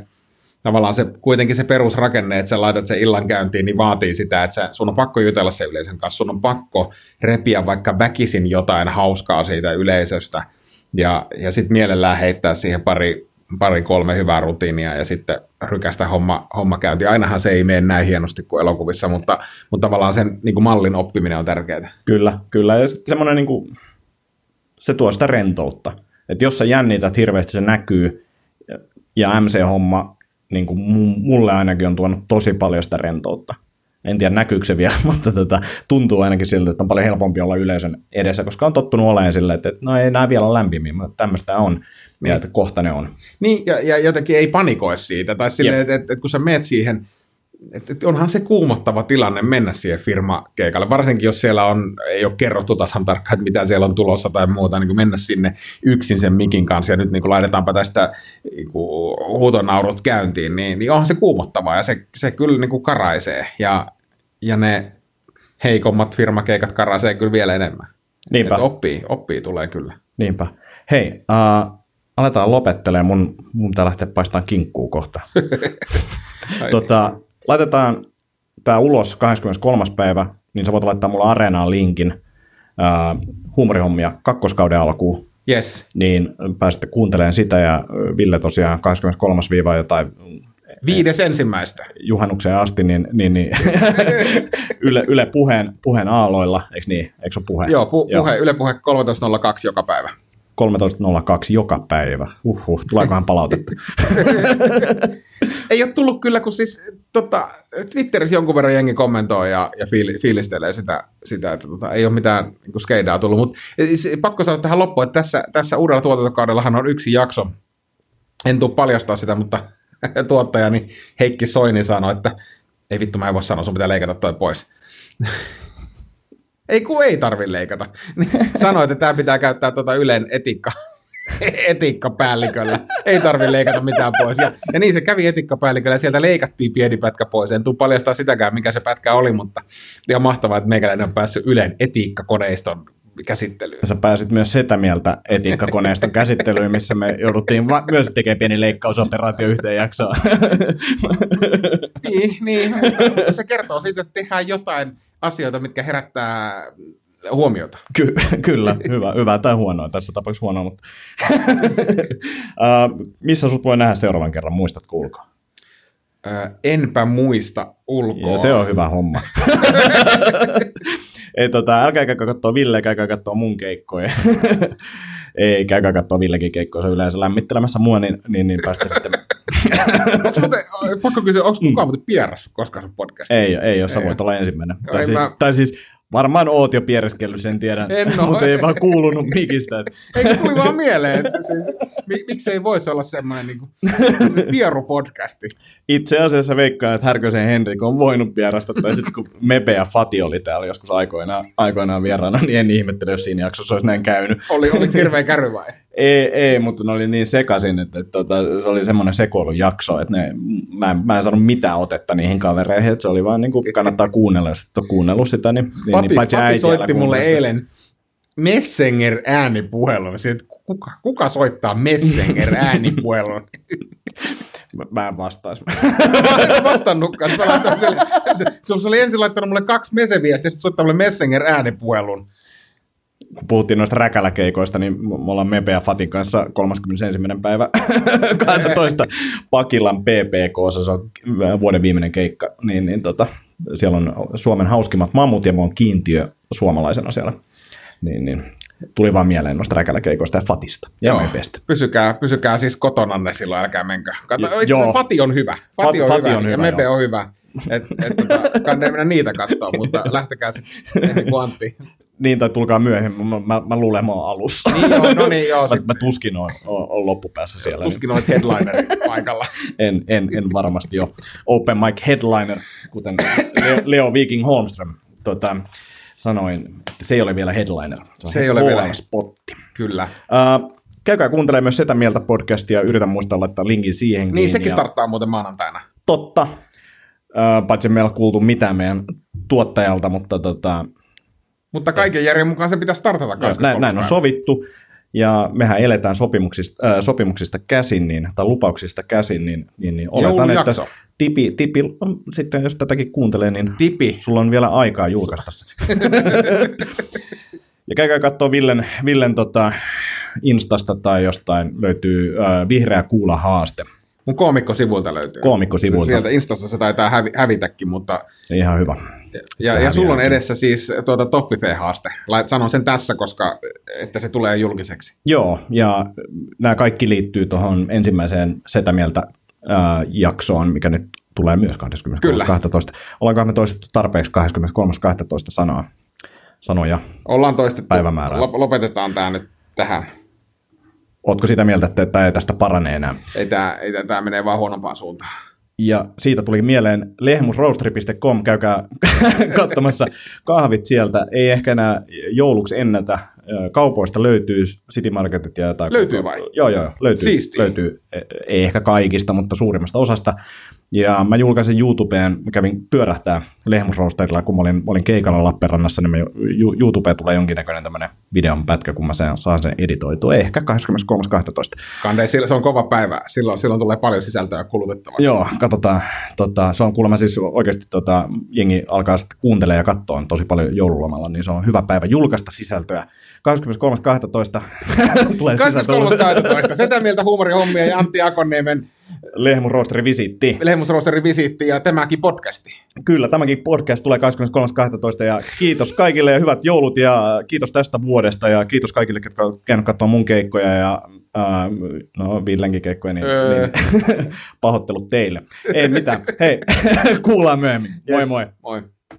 tavallaan se, kuitenkin se perusrakenne, että sä laitat sen illan käyntiin, niin vaatii sitä, että sä, sun on pakko jutella se yleisön kanssa, sun on pakko repiä vaikka väkisin jotain hauskaa siitä yleisöstä, ja, ja sitten mielellään heittää siihen pari, pari kolme hyvää rutiinia ja sitten rykästä homma, homma käyntiin. Ainahan se ei mene näin hienosti kuin elokuvissa, mutta, mutta tavallaan sen niin kuin mallin oppiminen on tärkeää. Kyllä, kyllä. Ja sitten semmoinen, niin kuin, se tuo sitä rentoutta. Että jos sä jännität hirveästi, se näkyy. Ja MC-homma, niin kuin mu- mulle ainakin on tuonut tosi paljon sitä rentoutta. En tiedä näkyykö se vielä, <laughs> mutta tota, tuntuu ainakin siltä, että on paljon helpompi olla yleisön edessä, koska on tottunut olemaan silleen, että no ei nämä vielä lämpimiä, mutta tämmöistä on. Ja että kohta ne on. Niin, ja, ja jotenkin ei panikoi siitä, tai silleen, että et, et, kun sä meet siihen, että et onhan se kuumottava tilanne mennä siihen firmakeikalle, varsinkin jos siellä on, ei ole kerrottu tasan tarkkaan, että mitä siellä on tulossa tai muuta, niin kuin mennä sinne yksin sen mikin kanssa, ja nyt niin kuin laitetaanpa tästä niin kuin huutonaurut käyntiin, niin, niin onhan se kuumottavaa, ja se, se kyllä niin kuin karaisee, ja, ja ne heikommat firmakeikat karaisee kyllä vielä enemmän. Niinpä. Et oppii, oppii tulee kyllä. Niinpä. Hei, uh, aletaan lopettelemaan. Mun, mun pitää lähteä paistamaan kinkkuu kohta. <laughs> Tota, laitetaan tämä ulos 23. päivä, niin sä voit laittaa mulle Areenaan linkin uh, huumorihommia kakkoskauden alkuun, Yes. niin pääsette kuuntelemaan sitä ja Ville tosiaan 23. viiva jotain Viides ensimmäistä. juhannukseen asti, niin, niin, niin <laughs> Yle, Yle puheen, puheen aaloilla, eikö niin? Eikö se ole puhe? Joo, pu- puhe, Yle Puhe 13.02 joka päivä. 13.02 joka päivä. Uhuh, tuleekohan palautetta? <laughs> Ei ole tullut kyllä, kun siis tota, Twitterissä jonkun verran jengi kommentoi ja, ja fiili, fiilistelee sitä, sitä että tota, ei ole mitään niin kuin skeidaa tullut. Mutta pakko sanoa tähän loppuun, että tässä, tässä uudella tuotantokaudellahan on yksi jakso. En tule paljastaa sitä, mutta <laughs> tuottajani Heikki Soini sanoi, että ei vittu, mä en voi sanoa, sun pitää leikata toi pois. <laughs> ei kun ei tarvi leikata. <laughs> Sanoi, että tämä pitää käyttää tuota Ylen etiikka, <laughs> etiikkapäälliköllä. Ei tarvi leikata mitään pois. Ja, ja niin se kävi etiikkapäälliköllä ja sieltä leikattiin pieni pätkä pois. En tule paljastaa sitäkään, mikä se pätkä oli, mutta ihan mahtavaa, että meikäläinen on päässyt Ylen etiikkakoneiston käsittelyyn. Sä pääsit myös sitä mieltä etiikkakoneiston käsittelyyn, missä me jouduttiin va- myös tekemään pieni leikkausoperaatio yhteen jaksoon. Niin, niin mutta se kertoo siitä, että tehdään jotain asioita, mitkä herättää huomiota. Ky- <laughs> kyllä, hyvä, hyvä tai huonoa. Tässä tapauksessa huonoa, mutta... <laughs> uh, missä sut voi nähdä seuraavan kerran? Muistat kuulkaa. Ö, enpä muista ulkoa. Ja se on hyvä homma. <laughs> Ei, tota, älkää käykää katsoa Ville, käykää katsoa mun keikkoja. Ei, käykää katsoa Villekin keikkoja, se on yleensä lämmittelemässä mua, niin, niin, niin päästä sitten <laughs> Onko muuten, pakko kysyä, onko kukaan muuten pierässyt koskaan sun podcastissa? Ei, ei ole, sä voit olla ensimmäinen. Joo, Tai siis, mä- tai siis varmaan oot jo piereskellyt, sen tiedän, En oo, mutta ei vaan kuulunut mikistä. <laughs> Eikö tuli vaan mieleen, että siis, mi, miksi ei voisi olla semmoinen niin pieru-podcasti? <laughs> Itse asiassa veikkaan, että Härkösen Henrik on voinut vierasta, tai sitten kun Mepe ja Fati oli täällä joskus aikoinaan, aikoinaan vieraana, niin en ihmettele, jos siinä jaksossa olisi näin käynyt. Oli, oli hirveä käry vai? Ei, ei, mutta ne oli niin sekaisin, että, että, että se oli semmoinen sekoilujakso, että ne, mä, en, mä en saanut mitään otetta niihin kavereihin, että se oli vaan niin kuin kannattaa kuunnella, jos et ole kuunnellut sitä, niin, niin, niin paitsi äiti soitti mulle sitä. eilen Messenger äänipuhelun. Sitten, että kuka, kuka soittaa Messenger äänipuhelun? <laughs> Mä- Mä en vastaisi. <laughs> Mä en vastannutkaan. Mä laitoin sille, se, se, se, oli ensin laittanut mulle kaksi meseviestiä, sitten soittaa mulle Messenger äänipuhelun. Kun puhuttiin noista räkäläkeikoista, niin me ollaan Mepe ja Fatin kanssa 31. päivä 12. Pakilan PPK, se on vuoden viimeinen keikka, niin, niin tota, siellä on Suomen hauskimmat mammut ja mä oon kiintiö suomalaisena siellä. Niin, niin tuli vaan mieleen noista räkäläkeikoista ja Fatista ja Joo. Mepestä. Pysykää, pysykää siis kotonanne silloin, älkää menkää. Kato, itse. Fati on hyvä. Fati, on, Fati hyvä, on ja hyvä, Mepe joo. on hyvä. Et, et, tota, kannattaa mennä niitä katsoa, mutta lähtekää sitten niin kuin Antti. Niin, tai tulkaa myöhemmin. Mä, mä, mä luulen, mä oon alussa. Niin joo, no niin joo, mä, mä tuskin on, on, on loppupäässä siellä. niin tuskin olet headlinerin paikalla. en, en, en varmasti ole open mic headliner, kuten Leo, Leo Viking Holmström tota, sanoin, se ei ole vielä headliner. Se ei ole vielä. spotti. Kyllä. Uh, käykää kuuntelemaan myös Setä Mieltä podcastia, yritän muistaa laittaa linkin siihenkin. Niin, sekin ja starttaa muuten maanantaina. Totta, uh, paitsi meillä kuultu mitään meidän tuottajalta, mutta tota, Mutta kaiken järjen mukaan se pitää startata Joo, 23. näin, näin on sovittu, ja mehän eletään sopimuksista, äh, sopimuksista käsin, niin, tai lupauksista käsin, niin, niin, niin oletan, että tipi, tipi, sitten jos tätäkin kuuntelee, niin Tipi. sulla on vielä aikaa julkaista se. <laughs> ja käykää katsoa Villen, Villen tota, Instasta tai jostain löytyy äh, Vihreä kuula haaste. Mun koomikkosivuilta löytyy. Koomikkosivuilta. Sieltä Instassa se taitaa hävi, hävitäkin, mutta... Ihan hyvä. Ja, ja sulla on edessä siis tuota Toffife-haaste. Lait- Sanon sen tässä, koska että se tulee julkiseksi. Joo, ja nämä kaikki liittyy tuohon ensimmäiseen Setä Mieltä ää, jaksoon, mikä nyt tulee myös 23.12. Ollaanko me toistettu tarpeeksi 23.12. sanoa, sanoja? Ollaan toistettu. Päivämäärää. Lop- lopetetaan tämä nyt tähän. Ootko sitä mieltä, että tämä ei tästä parane enää? Ei tämä ei tää menee vaan huonompaan suuntaan. Ja siitä tuli mieleen lehmusroasteri.com, käykää <laughs> katsomassa kahvit sieltä. Ei ehkä enää jouluksi ennätä. Kaupoista löytyy City Marketit ja jotain. Löytyy vai? Joo, joo, joo, löytyy. Siistiä. löytyy. Ei ehkä kaikista, mutta suurimmasta osasta. Ja mä julkaisin YouTubeen, mä kävin pyörähtää lehmusroosterilla, kun mä olin, olin keikalla Lappeenrannassa, niin mä, YouTubeen tulee jonkinnäköinen tämmöinen videon pätkä, kun mä sen, saan sen editoitua. Ehkä 23.12. Kande, se on kova päivä. Silloin, silloin tulee paljon sisältöä kulutettavaksi. Joo, katsotaan. Tota, se on kuulemma siis oikeasti tota, jengi alkaa sitten kuuntelemaan ja katsoa tosi paljon joululomalla, niin se on hyvä päivä julkaista sisältöä. 23.12. <laughs> tulee sisältöä 23.12. Setä mieltä huumorihommia ja Antti Akonniemen Lehmuroosteri visitti. Lehmusroosterin visiitti ja tämäkin podcasti. Kyllä, tämäkin podcast tulee 23.12. ja kiitos kaikille ja hyvät joulut ja kiitos tästä vuodesta ja kiitos kaikille, jotka on käynyt katsomaan mun keikkoja ja ää, no Villenkin keikkoja, niin, Öö. niin <laughs> pahoittelut teille. Ei mitään. Hei, <laughs> kuullaan myöhemmin. Moi Yes. moi. Moi.